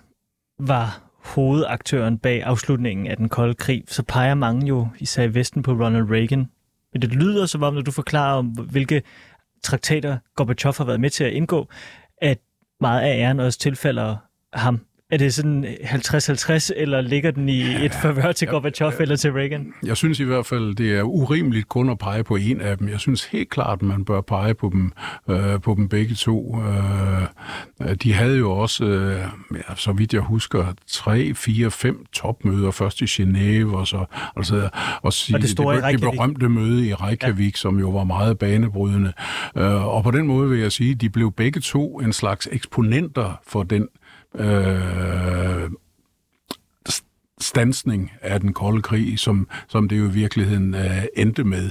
var hovedaktøren bag afslutningen af den kolde krig, så peger mange jo, især i Vesten, på Ronald Reagan. Men det lyder som om, når du forklarer om, hvilke traktater Gorbachev har været med til at indgå, at meget af æren også tilfalder ham. Er det sådan 50-50, eller ligger den i et forvør til Gorbachev ja, eller til Reagan? Jeg synes i hvert fald, det er urimeligt kun at pege på en af dem. Jeg synes helt klart, man bør pege på dem, øh, på dem begge to. Øh, de havde jo også, øh, ja, så vidt jeg husker, tre, fire, fem topmøder, først i Genève, og så altså, og sige, og det, store det, det berømte møde i Reykjavik, ja. som jo var meget banebrydende. Øh, og på den måde vil jeg sige, de blev begge to en slags eksponenter for den øh, stansning af den kolde krig, som, som det jo i virkeligheden øh, endte med.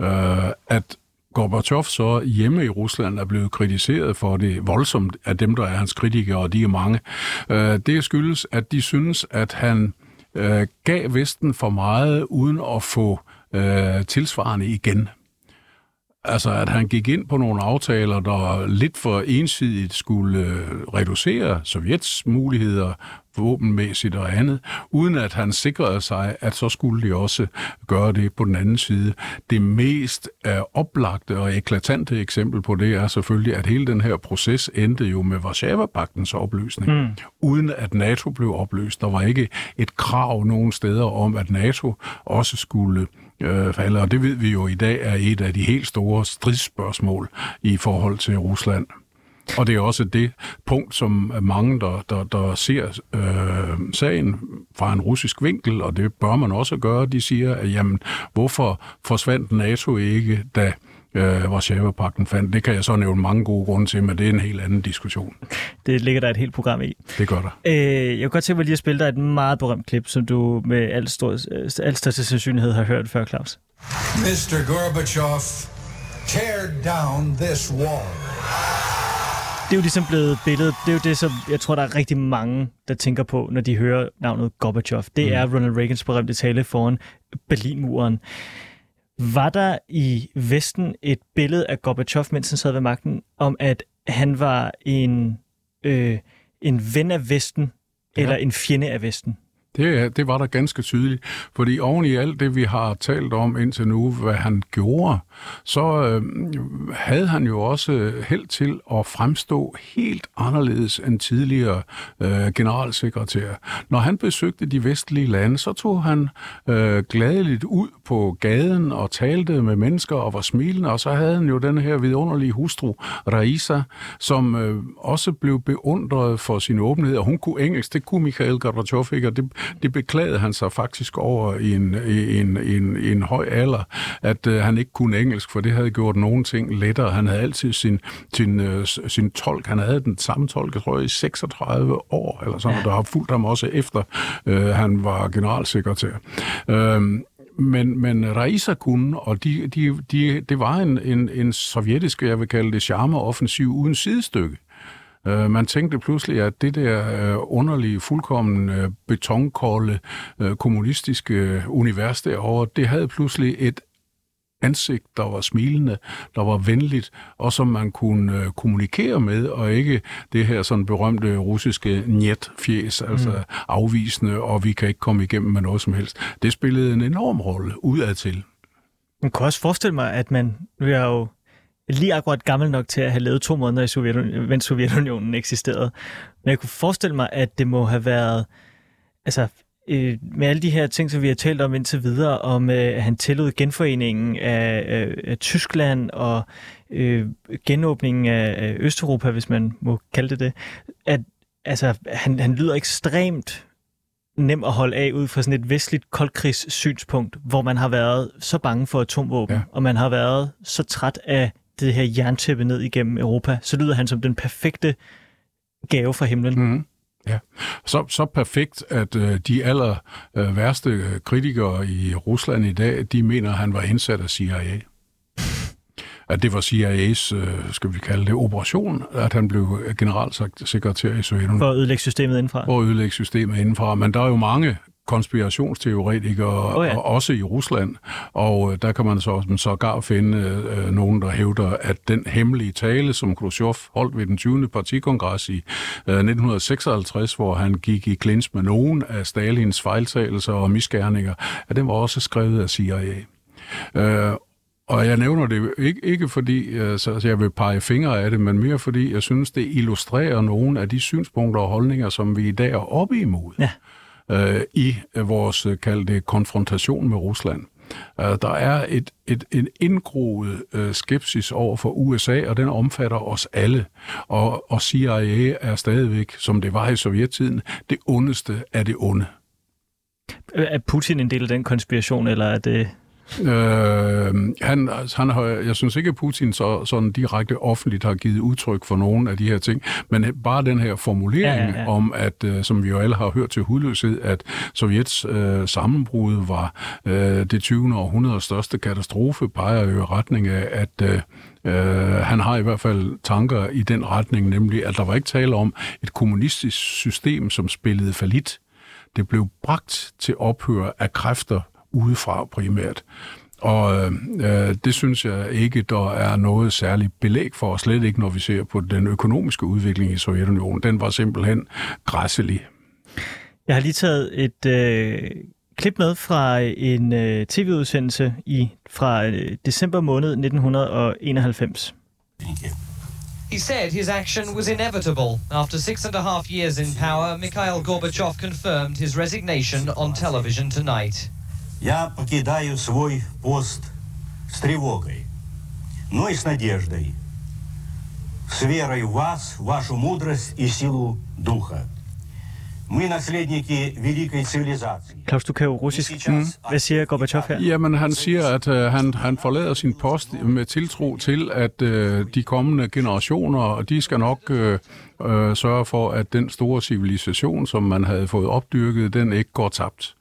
Øh, at Gorbachev så hjemme i Rusland er blevet kritiseret for det voldsomt af dem, der er hans kritikere, og de er mange. Øh, det skyldes, at de synes, at han øh, gav Vesten for meget uden at få øh, tilsvarende igen. Altså, at han gik ind på nogle aftaler, der lidt for ensidigt skulle øh, reducere Sovjets muligheder våbenmæssigt og andet, uden at han sikrede sig, at så skulle de også gøre det på den anden side. Det mest uh, oplagte og eklatante eksempel på det er selvfølgelig, at hele den her proces endte jo med Varsava-pagtens opløsning, mm. uden at NATO blev opløst. Der var ikke et krav nogen steder om, at NATO også skulle øh, Øh, falde, og det ved vi jo i dag er et af de helt store stridsspørgsmål i forhold til Rusland. Og det er også det punkt, som mange, der, der, der ser øh, sagen fra en russisk vinkel, og det bør man også gøre, de siger, at jamen, hvorfor forsvandt NATO ikke, da øh, Varsava-pakten fandt. Det kan jeg så nævne mange gode grunde til, men det er en helt anden diskussion. Det ligger der et helt program i. Det gør der. Øh, jeg kunne godt tænke mig lige at spille dig et meget berømt klip, som du med al, stor, al største sandsynlighed har hørt før, Claus. Mr. Gorbachev, tear down this wall. Det er jo ligesom blevet billedet. Det er jo det, som jeg tror, der er rigtig mange, der tænker på, når de hører navnet Gorbachev. Det mm. er Ronald Reagans berømte tale foran Berlinmuren. Var der i Vesten et billede af Gorbachev, mens han sad ved magten, om at han var en, øh, en ven af Vesten, ja. eller en fjende af Vesten? Det, det var der ganske tydeligt, fordi oven i alt det, vi har talt om indtil nu, hvad han gjorde, så øh, havde han jo også held til at fremstå helt anderledes end tidligere øh, generalsekretær. Når han besøgte de vestlige lande, så tog han øh, gladeligt ud på gaden og talte med mennesker og var smilende, og så havde han jo den her vidunderlige hustru, Raisa, som øh, også blev beundret for sin åbenhed, og hun kunne engelsk, det kunne Mikhail Gorbachev ikke, og det, det beklagede han sig faktisk over i en, i en, i en, i en høj alder, at øh, han ikke kunne engelsk, for det havde gjort nogle ting lettere. Han havde altid sin, sin, øh, sin tolk, han havde den samme tolk, jeg tror, i 36 år, eller sådan, der har fulgt ham også efter, øh, han var generalsekretær. Øh, men, men Raisa kunne, og de, de, de, det var en, en, en sovjetisk, jeg vil kalde det, charmeoffensiv uden sidestykke. Øh, man tænkte pludselig, at det der øh, underlige, fuldkommen øh, betonkolde, øh, kommunistiske univers derovre, det havde pludselig et ansigt, der var smilende, der var venligt, og som man kunne øh, kommunikere med, og ikke det her sådan berømte russiske njet-fjes, altså mm. afvisende, og vi kan ikke komme igennem med noget som helst. Det spillede en enorm rolle udadtil. Man kan også forestille mig, at man, vi er jo lige akkurat gammel nok til at have levet to måneder, i Sovjetunionen, mens Sovjetunionen eksisterede. Men jeg kunne forestille mig, at det må have været, altså øh, med alle de her ting, som vi har talt om indtil videre, om øh, at han tillod genforeningen af, af, af Tyskland og øh, genåbningen af, af Østeuropa, hvis man må kalde det det, at altså, han, han lyder ekstremt nem at holde af ud fra sådan et vestligt koldkrigs synspunkt, hvor man har været så bange for atomvåben, ja. og man har været så træt af det her jerntæppe ned igennem Europa, så lyder han som den perfekte gave fra himlen. Mm. Ja, så, så perfekt, at øh, de aller øh, værste kritikere i Rusland i dag, de mener, at han var indsat af CIA. At det var CIA's, øh, skal vi kalde det, operation, at han blev generalsekretær i Sovjetunionen. For at ødelægge systemet indenfra. For at ødelægge systemet indenfra. Men der er jo mange konspirationsteoretikere, oh ja. og også i Rusland. Og øh, der kan man så sågar finde øh, nogen, der hævder, at den hemmelige tale, som Khrushchev holdt ved den 20. partikongres i øh, 1956, hvor han gik i klins med nogen af Stalins fejltagelser og misgerninger, at den var også skrevet af CIA. Øh, og jeg nævner det ikke, ikke fordi øh, så jeg vil pege fingre af det, men mere fordi jeg synes, det illustrerer nogle af de synspunkter og holdninger, som vi i dag er oppe imod. Ja øh, i vores øh, kald kaldte konfrontation med Rusland. Øh, der er et, et, en indgroet øh, skepsis over for USA, og den omfatter os alle. Og, og CIA er stadigvæk, som det var i sovjettiden, det ondeste af det onde. Er Putin en del af den konspiration, eller er det... Øh, han, han har, jeg synes ikke, at Putin så, sådan direkte offentligt har givet udtryk for nogen af de her ting, men bare den her formulering ja, ja, ja. om, at øh, som vi jo alle har hørt til hudløshed, at Sovjets øh, sammenbrud var øh, det 20. århundredes største katastrofe, peger jo i retning af, at øh, Uh, han har i hvert fald tanker i den retning, nemlig at der var ikke tale om et kommunistisk system, som spillede falit. Det blev bragt til ophør af kræfter, udefra primært. Og øh, det synes jeg ikke, der er noget særligt belæg for, slet ikke når vi ser på den økonomiske udvikling i Sovjetunionen. Den var simpelthen græsselig. Jeg har lige taget et øh, klip med fra en øh, tv-udsendelse i fra øh, december måned 1991. He said his action was inevitable. After six and a half years in power, Mikhail Gorbachev confirmed his resignation on television tonight. Я покидаю свой пост с тревогой, но и с надеждой, с верой в вас, вашу мудрость и силу духа. Мы наследники великой цивилизации. Claus, du kan jo russisk. Mm. Hvad siger Gorbachev her? Jamen, han siger, at øh, han, han forlader sin post med tiltro til, at øh, de kommende generationer, de skal nok øh, øh, sørge for, at den store civilisation, som man havde fået opdyrket, den ikke går tabt.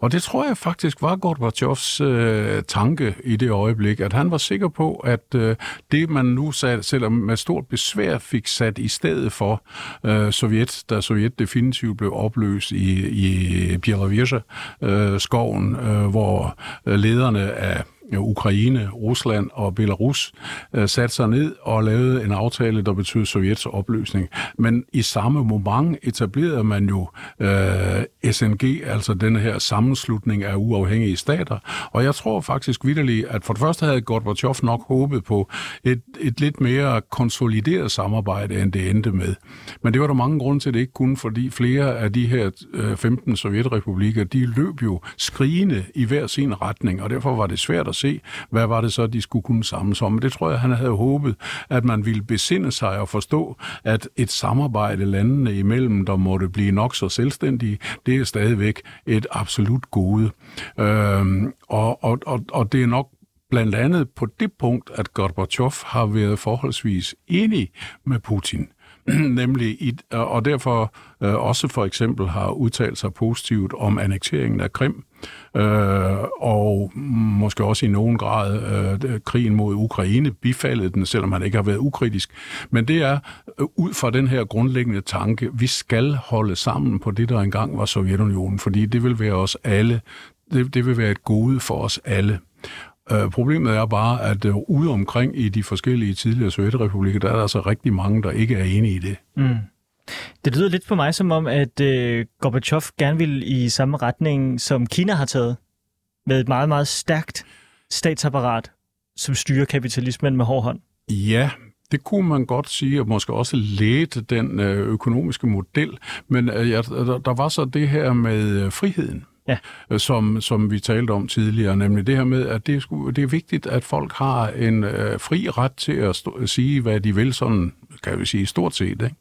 Og det tror jeg faktisk var Gorbachevs øh, tanke i det øjeblik, at han var sikker på, at øh, det man nu sat, selvom med stort besvær fik sat i stedet for øh, Sovjet, da Sovjet definitivt blev opløst i, i Bielavija-skoven, øh, øh, hvor øh, lederne af Ukraine, Rusland og Belarus øh, satte sig ned og lavede en aftale, der betød Sovjets opløsning. Men i samme moment etablerede man jo øh, SNG, altså den her sammenslutning af uafhængige stater. Og jeg tror faktisk vidderligt, at for det første havde Gorbachev nok håbet på et, et lidt mere konsolideret samarbejde, end det endte med. Men det var der mange grunde til, at det ikke kunne, fordi flere af de her øh, 15 sovjetrepublikker, de løb jo skrigende i hver sin retning, og derfor var det svært at se, hvad var det så, de skulle kunne samles om. Men det tror jeg, han havde håbet, at man ville besinde sig og forstå, at et samarbejde landene imellem, der måtte blive nok så selvstændige, det er stadigvæk et absolut gode. Øhm, og, og, og, og det er nok blandt andet på det punkt, at Gorbachev har været forholdsvis enig med Putin. nemlig i, og derfor øh, også for eksempel har udtalt sig positivt om annekteringen af Krim, øh, og måske også i nogen grad øh, krigen mod Ukraine bifaldet den, selvom han ikke har været ukritisk. Men det er øh, ud fra den her grundlæggende tanke, vi skal holde sammen på det, der engang var Sovjetunionen, fordi det vil være os alle, det, det vil være et gode for os alle. Øh, problemet er bare, at øh, ude omkring i de forskellige tidligere sovjetrepublikker, der er der altså rigtig mange, der ikke er enige i det. Mm. Det lyder lidt for mig som om, at øh, Gorbachev gerne vil i samme retning, som Kina har taget, med et meget, meget stærkt statsapparat, som styrer kapitalismen med hård hånd. Ja, det kunne man godt sige, og måske også lede den øh, økonomiske model. Men øh, ja, der, der var så det her med øh, friheden ja. Øh, som, som vi talte om tidligere, nemlig det her med, at det er, sku, det er vigtigt, at folk har en øh, fri ret til at stå, sige, hvad de vil, sådan kan vi sige stort set. Ikke?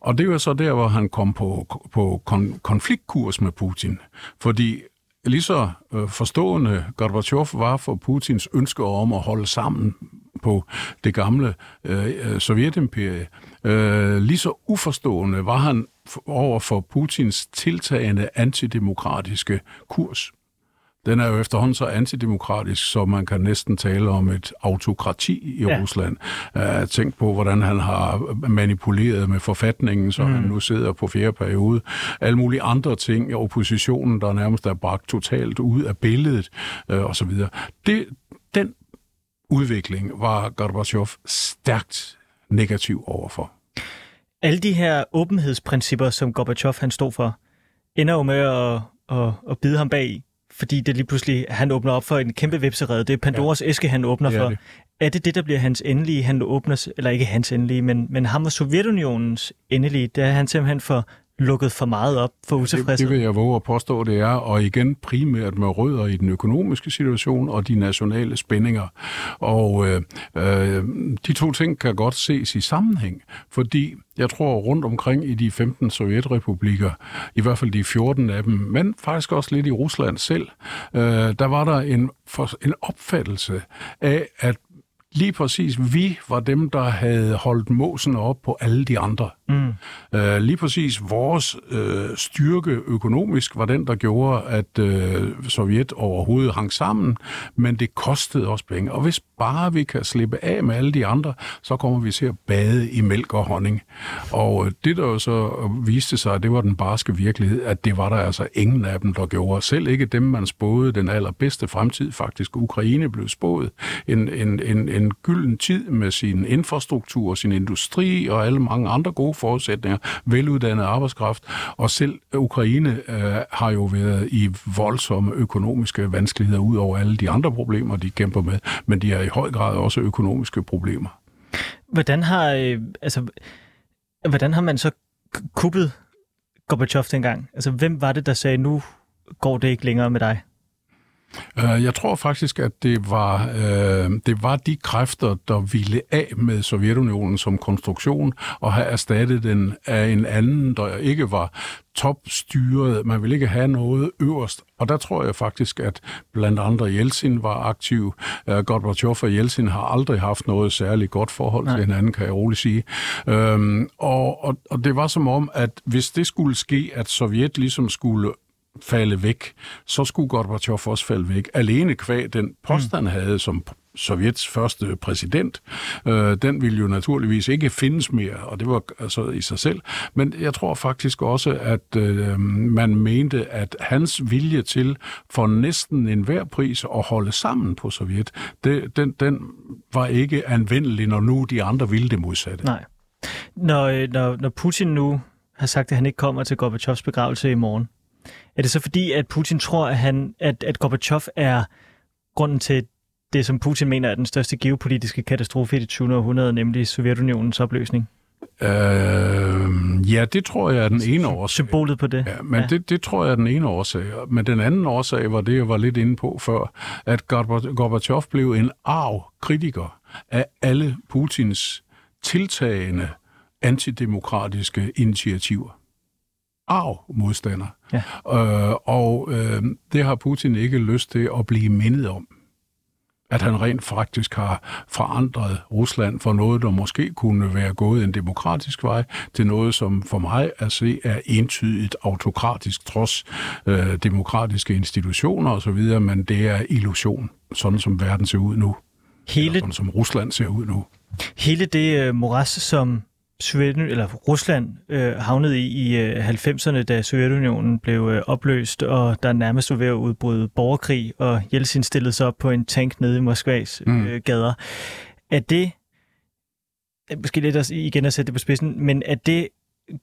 Og det var så der, hvor han kom på, på kon, konfliktkurs med Putin, fordi lige så øh, forstående Gorbachev var for Putins ønske om at holde sammen på det gamle øh, øh Sovjetimperie, øh, lige så uforstående var han over for Putins tiltagende antidemokratiske kurs. Den er jo efterhånden så antidemokratisk, så man kan næsten tale om et autokrati i ja. Rusland. Uh, tænk på, hvordan han har manipuleret med forfatningen, så mm. han nu sidder på fjerde periode. Alle mulige andre ting oppositionen, der nærmest er bragt totalt ud af billedet, uh, osv. Det, den udvikling var Gorbachev stærkt negativ overfor alle de her åbenhedsprincipper, som Gorbachev han stod for, ender jo med at, at, at bide ham bag fordi det lige pludselig, han åbner op for en kæmpe vipserede. Det er Pandoras ja. æske, han åbner for. Det. Er det det, der bliver hans endelige, han åbner, eller ikke hans endelige, men, men ham og Sovjetunionens endelige, det er han simpelthen for lukket for meget op for utilfredshed? Det, det vil jeg våge at påstå, det er, og igen primært med rødder i den økonomiske situation og de nationale spændinger. Og øh, øh, de to ting kan godt ses i sammenhæng, fordi jeg tror rundt omkring i de 15 sovjetrepublikker, i hvert fald de 14 af dem, men faktisk også lidt i Rusland selv, øh, der var der en, for, en opfattelse af, at lige præcis vi var dem, der havde holdt måsene op på alle de andre. Mm. Uh, lige præcis vores uh, styrke økonomisk var den, der gjorde, at uh, Sovjet overhovedet hang sammen, men det kostede også penge. Og hvis bare vi kan slippe af med alle de andre, så kommer vi til at bade i mælk og honning. Og øh, det, der jo så øh, viste sig, det var den barske virkelighed, at det var der altså ingen af dem, der gjorde. Selv ikke dem, man spåede den allerbedste fremtid. Faktisk Ukraine blev spået en, en, en, en gylden tid med sin infrastruktur, sin industri og alle mange andre gode forudsætninger, veluddannet arbejdskraft, og selv øh, Ukraine øh, har jo været i voldsomme økonomiske vanskeligheder ud over alle de andre problemer, de kæmper med, men de har i høj grad også økonomiske problemer. Hvordan har, øh, altså, hvordan har man så kuppet Gorbachev dengang? Altså, hvem var det, der sagde, nu går det ikke længere med dig? Uh, jeg tror faktisk, at det var, uh, det var de kræfter, der ville af med Sovjetunionen som konstruktion og have erstattet den af en anden, der ikke var topstyret. Man ville ikke have noget øverst. Og der tror jeg faktisk, at blandt andre Jeltsin var aktiv. Uh, Gorbachev og Jeltsin har aldrig haft noget særligt godt forhold Nej. til hinanden, kan jeg roligt sige. Uh, og, og, og det var som om, at hvis det skulle ske, at Sovjet ligesom skulle falde væk, så skulle Gorbachev også falde væk. Alene kvæg den post, mm. havde som Sovjets første præsident, øh, den ville jo naturligvis ikke findes mere, og det var altså i sig selv. Men jeg tror faktisk også, at øh, man mente, at hans vilje til for næsten enhver pris at holde sammen på Sovjet, det, den, den var ikke anvendelig, når nu de andre ville det modsatte. Nej. Når, øh, når, når Putin nu har sagt, at han ikke kommer til Gorbachevs begravelse i morgen, er det så fordi, at Putin tror, at, han, at, at Gorbachev er grunden til det, som Putin mener er den største geopolitiske katastrofe i det 20. århundrede, nemlig Sovjetunionens opløsning? Øh, ja, det tror jeg er den ene årsag. Symbolet på det? Ja, men ja. Det, det tror jeg er den ene årsag. Men den anden årsag var det, jeg var lidt inde på før, at Gorbachev blev en arv kritiker af alle Putins tiltagende antidemokratiske initiativer arv modstander. Ja. Øh, og øh, det har Putin ikke lyst til at blive mindet om. At han rent faktisk har forandret Rusland for noget, der måske kunne være gået en demokratisk vej, til noget, som for mig at se er entydigt autokratisk, trods øh, demokratiske institutioner osv., men det er illusion, sådan som verden ser ud nu. Hele... sådan som Rusland ser ud nu. Hele det uh, moras, som Sovjetunionen, eller Rusland øh, havnede i i øh, 90'erne, da Sovjetunionen blev øh, opløst, og der nærmest var ved at udbryde borgerkrig, og Jeltsin stillede sig op på en tank nede i Moskvas mm. øh, gader. Er det, måske lidt at, igen at sætte det på spidsen, men er det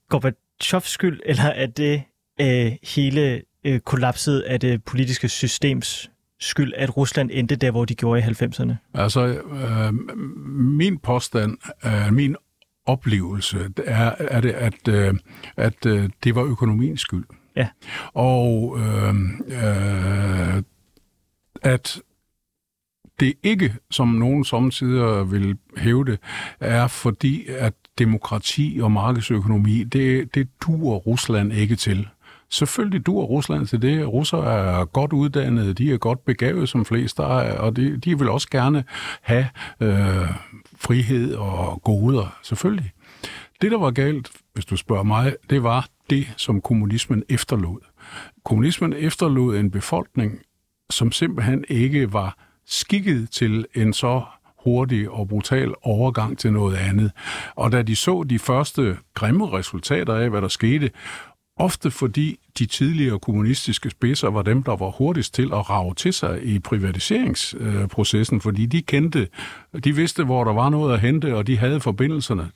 Gorbachevs skyld, eller er det øh, hele øh, kollapset af det politiske systems skyld, at Rusland endte der, hvor de gjorde i 90'erne? Altså, øh, min påstand, øh, min oplevelse, er, er det, at, øh, at øh, det var økonomiens skyld. Ja. Og øh, øh, at det ikke, som nogen samtidig vil hæve det, er fordi, at demokrati og markedsøkonomi, det, det duer Rusland ikke til. Selvfølgelig dur Rusland til det. Russer er godt uddannede, de er godt begavet som flest, der er, og de, de vil også gerne have øh, frihed og goder, selvfølgelig. Det, der var galt, hvis du spørger mig, det var det, som kommunismen efterlod. Kommunismen efterlod en befolkning, som simpelthen ikke var skikket til en så hurtig og brutal overgang til noget andet. Og da de så de første grimme resultater af, hvad der skete, Ofte fordi de tidligere kommunistiske spidser var dem, der var hurtigst til at rave til sig i privatiseringsprocessen, fordi de kendte, de vidste, hvor der var noget at hente, og de havde forbindelserne.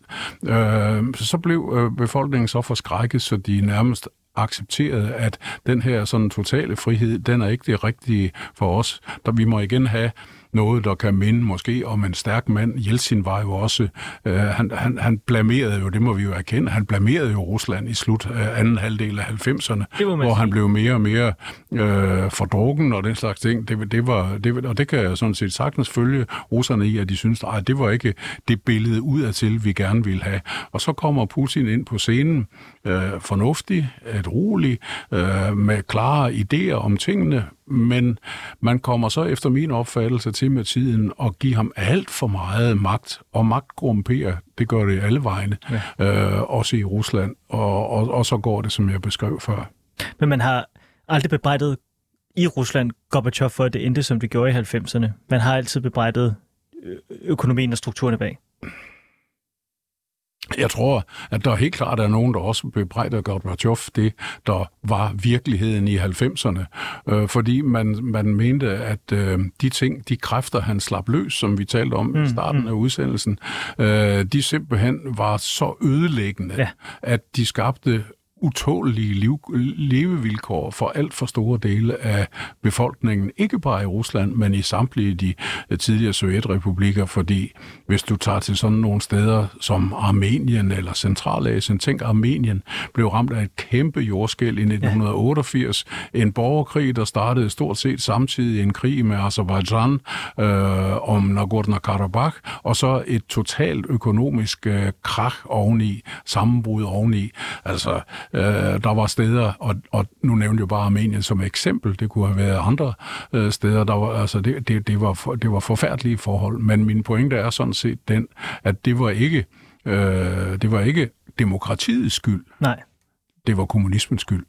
Øh, så blev øh, befolkningen så forskrækket, så de nærmest accepterede, at den her sådan totale frihed, den er ikke det rigtige for os. Der vi må igen have noget, der kan minde måske om en stærk mand. Jeltsin var jo også, øh, han, han, han blamerede jo, det må vi jo erkende, han blamerede jo Rusland i slut af anden halvdel af 90'erne, hvor sige. han blev mere og mere øh, fordrukken og den slags ting. Det, det var, det, og det kan jeg sådan set sagtens følge russerne i, at de synes, at det var ikke det billede udadtil, vi gerne ville have. Og så kommer Putin ind på scenen, øh, fornuftig, et rolig, øh, med klare idéer om tingene, men man kommer så efter min opfattelse til med tiden at give ham alt for meget magt, og magt korrumperer, det gør det alle vegne, ja. øh, også i Rusland, og, og, og så går det, som jeg beskrev før. Men man har aldrig bebrejdet i Rusland Gorbachev for, at det endte, som det gjorde i 90'erne. Man har altid bebrejdet økonomien og strukturerne bag. Jeg tror, at der helt klart er nogen, der også bebrejder Gorbachev det, der var virkeligheden i 90'erne. Øh, fordi man, man mente, at øh, de ting, de kræfter, han slap løs, som vi talte om mm, i starten mm. af udsendelsen, øh, de simpelthen var så ødelæggende, ja. at de skabte utålige liv, levevilkår for alt for store dele af befolkningen, ikke bare i Rusland, men i samtlige de øh, tidligere sovjetrepublikker, fordi hvis du tager til sådan nogle steder som Armenien eller Centralasien, tænk Armenien blev ramt af et kæmpe jordskæld i 1988, ja. en borgerkrig, der startede stort set samtidig en krig med Azerbaijan øh, om Nagorno-Karabakh, og så et totalt økonomisk øh, krach oveni, sammenbrud oveni. Altså, øh, der var steder, og, og nu nævnte jeg bare Armenien som eksempel, det kunne have været andre øh, steder, der var, altså det, det, det, var for, det var forfærdelige forhold, men min pointe er sådan set den, at det var ikke, øh, det var ikke demokratiets skyld. Nej. Det var kommunismens skyld.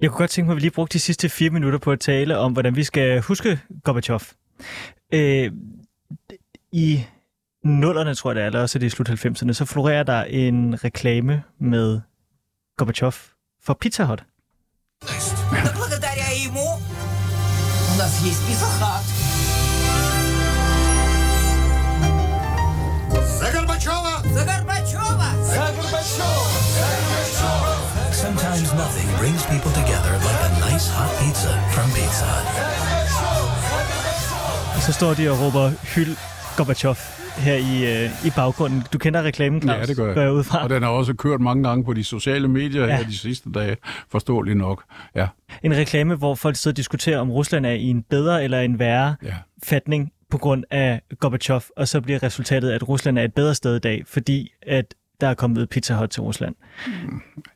Jeg kunne godt tænke mig, at vi lige brugte de sidste fire minutter på at tale om, hvordan vi skal huske Gorbachev. Øh, I nullerne, tror jeg det er, eller også det i slut 90'erne, så florerer der en reklame med Gorbachev for Pizza Hut. Да благодаря ему у нас есть пиццахат. За Горбачева! За Горбачева! За Горбачева! Sometimes nothing brings people together like a nice hot pizza from Pizza Hut. Og så står de og råber, hyld Gorbachev her i, øh, i baggrunden. Du kender reklamen, Claus? Ja, det gør jeg. Går ud fra. Og den har også kørt mange gange på de sociale medier ja. her de sidste dage, forståeligt nok. Ja. En reklame, hvor folk sidder og diskuterer, om Rusland er i en bedre eller en værre Ja. fatning på grund af Gorbachev, og så bliver resultatet, at Rusland er et bedre sted i dag, fordi at der er kommet Pizza Hut til Rusland.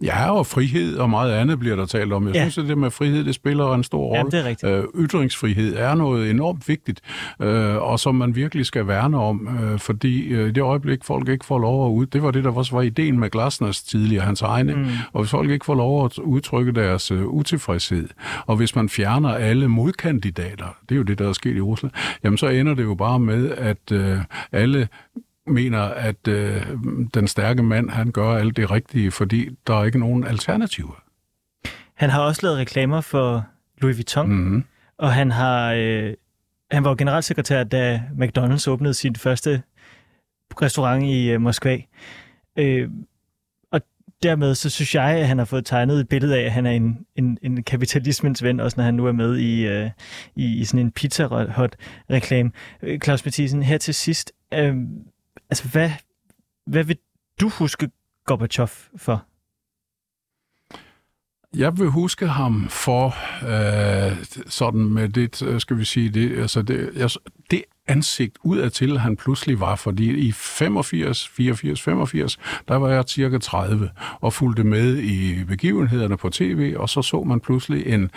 Ja, og frihed og meget andet bliver der talt om. Jeg Ja. synes, at det med frihed, det spiller en stor rolle. Jamen, det er. Øh, ytringsfrihed er noget enormt vigtigt, øh, og som man virkelig skal værne om, øh, fordi øh, i det øjeblik, folk ikke får lov at ud, det var det, der også var ideen med Glasners tidligere, hans egne, mm. og hvis folk ikke får lov at udtrykke deres øh, utilfredshed, og hvis man fjerner alle modkandidater, det er jo det, der er sket i Rusland, jamen så ender det jo bare med, at øh, alle mener, at øh, den stærke mand, han gør alt det rigtige, fordi der er ikke nogen alternativer. Han har også lavet reklamer for Louis Vuitton, Mm-hmm. og han har øh, han var generalsekretær, da McDonald's åbnede sin første restaurant i øh, Moskva. Øh, og dermed så synes jeg, at han har fået tegnet et billede af, at han er en, en, en kapitalismens ven, også når han nu er med i, øh, i, i sådan en pizza hot reklame. Øh, Claus Mathisen, her til sidst, øh, altså hvad, hvad vil du huske Gorbachev for? Jeg vil huske ham for øh, sådan med det, øh, skal vi sige, det, altså det, jeg, det ansigt udadtil, han pludselig var, fordi i 85, 84, 85, der var jeg cirka 30 og fulgte med i begivenhederne på tv, og så så man pludselig en,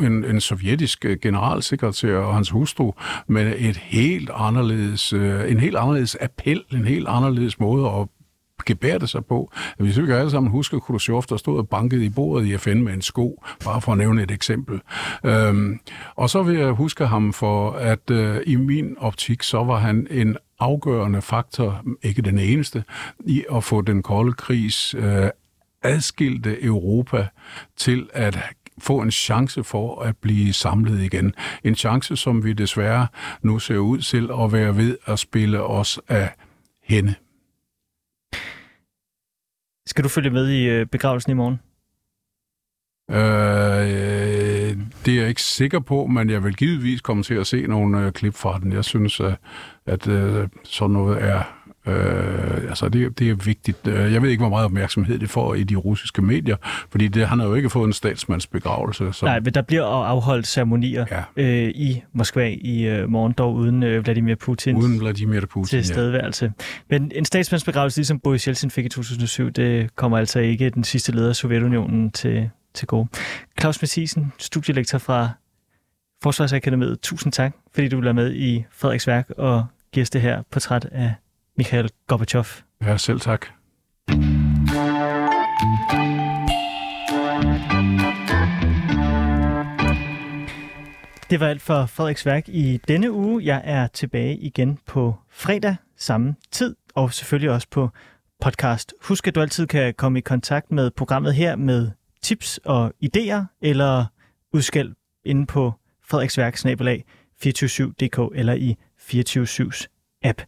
en, en sovjetisk øh, generalsekretær og hans hustru med et helt anderledes, øh, en helt anderledes appel, en helt anderledes måde at gebærte sig på. Vi kan alle sammen huske Khrushchev, der stod og bankede i bordet i FN med en sko, bare for at nævne et eksempel. Øhm, og så vil jeg huske ham for, at øh, i min optik, så var han en afgørende faktor, ikke den eneste, i at få den kolde krigs øh, adskilte Europa til at få en chance for at blive samlet igen. En chance, som vi desværre nu ser ud til at være ved at spille os af hende. Skal du følge med i øh, begravelsen i morgen? Øh, det er jeg ikke sikker på, men jeg vil givetvis komme til at se nogle øh, klip fra den. Jeg synes, at, at øh, sådan noget er, øh, altså det, det er vigtigt. Øh, Jeg ved ikke, hvor meget opmærksomhed det får i de russiske medier, fordi det, han har jo ikke fået en statsmandsbegravelse. Så, Nej, men der bliver afholdt ceremonier Ja. øh, i Moskva i øh, morgen, dog uden øh, Vladimir Putins Uden Vladimir Putin. til stedværelse. Men en statsmandsbegravelse, ligesom Boris Yeltsin fik i 2007, det kommer altså ikke den sidste leder af Sovjetunionen til, til gode. Claus Mathisen, studielektor fra Forsvarsakademiet, tusind tak, fordi du vil være med i Frederiks værk og giver det her portræt af Mikhail Gorbachev. Ja, selv tak. Det var alt for Frederiks værk i denne uge. Jeg er tilbage igen på fredag samme tid, og selvfølgelig også på podcast. Husk, at du altid kan komme i kontakt med programmet her med tips og idéer, eller udskæld inde på frederiksværk 247.dk eller i 24-7's app.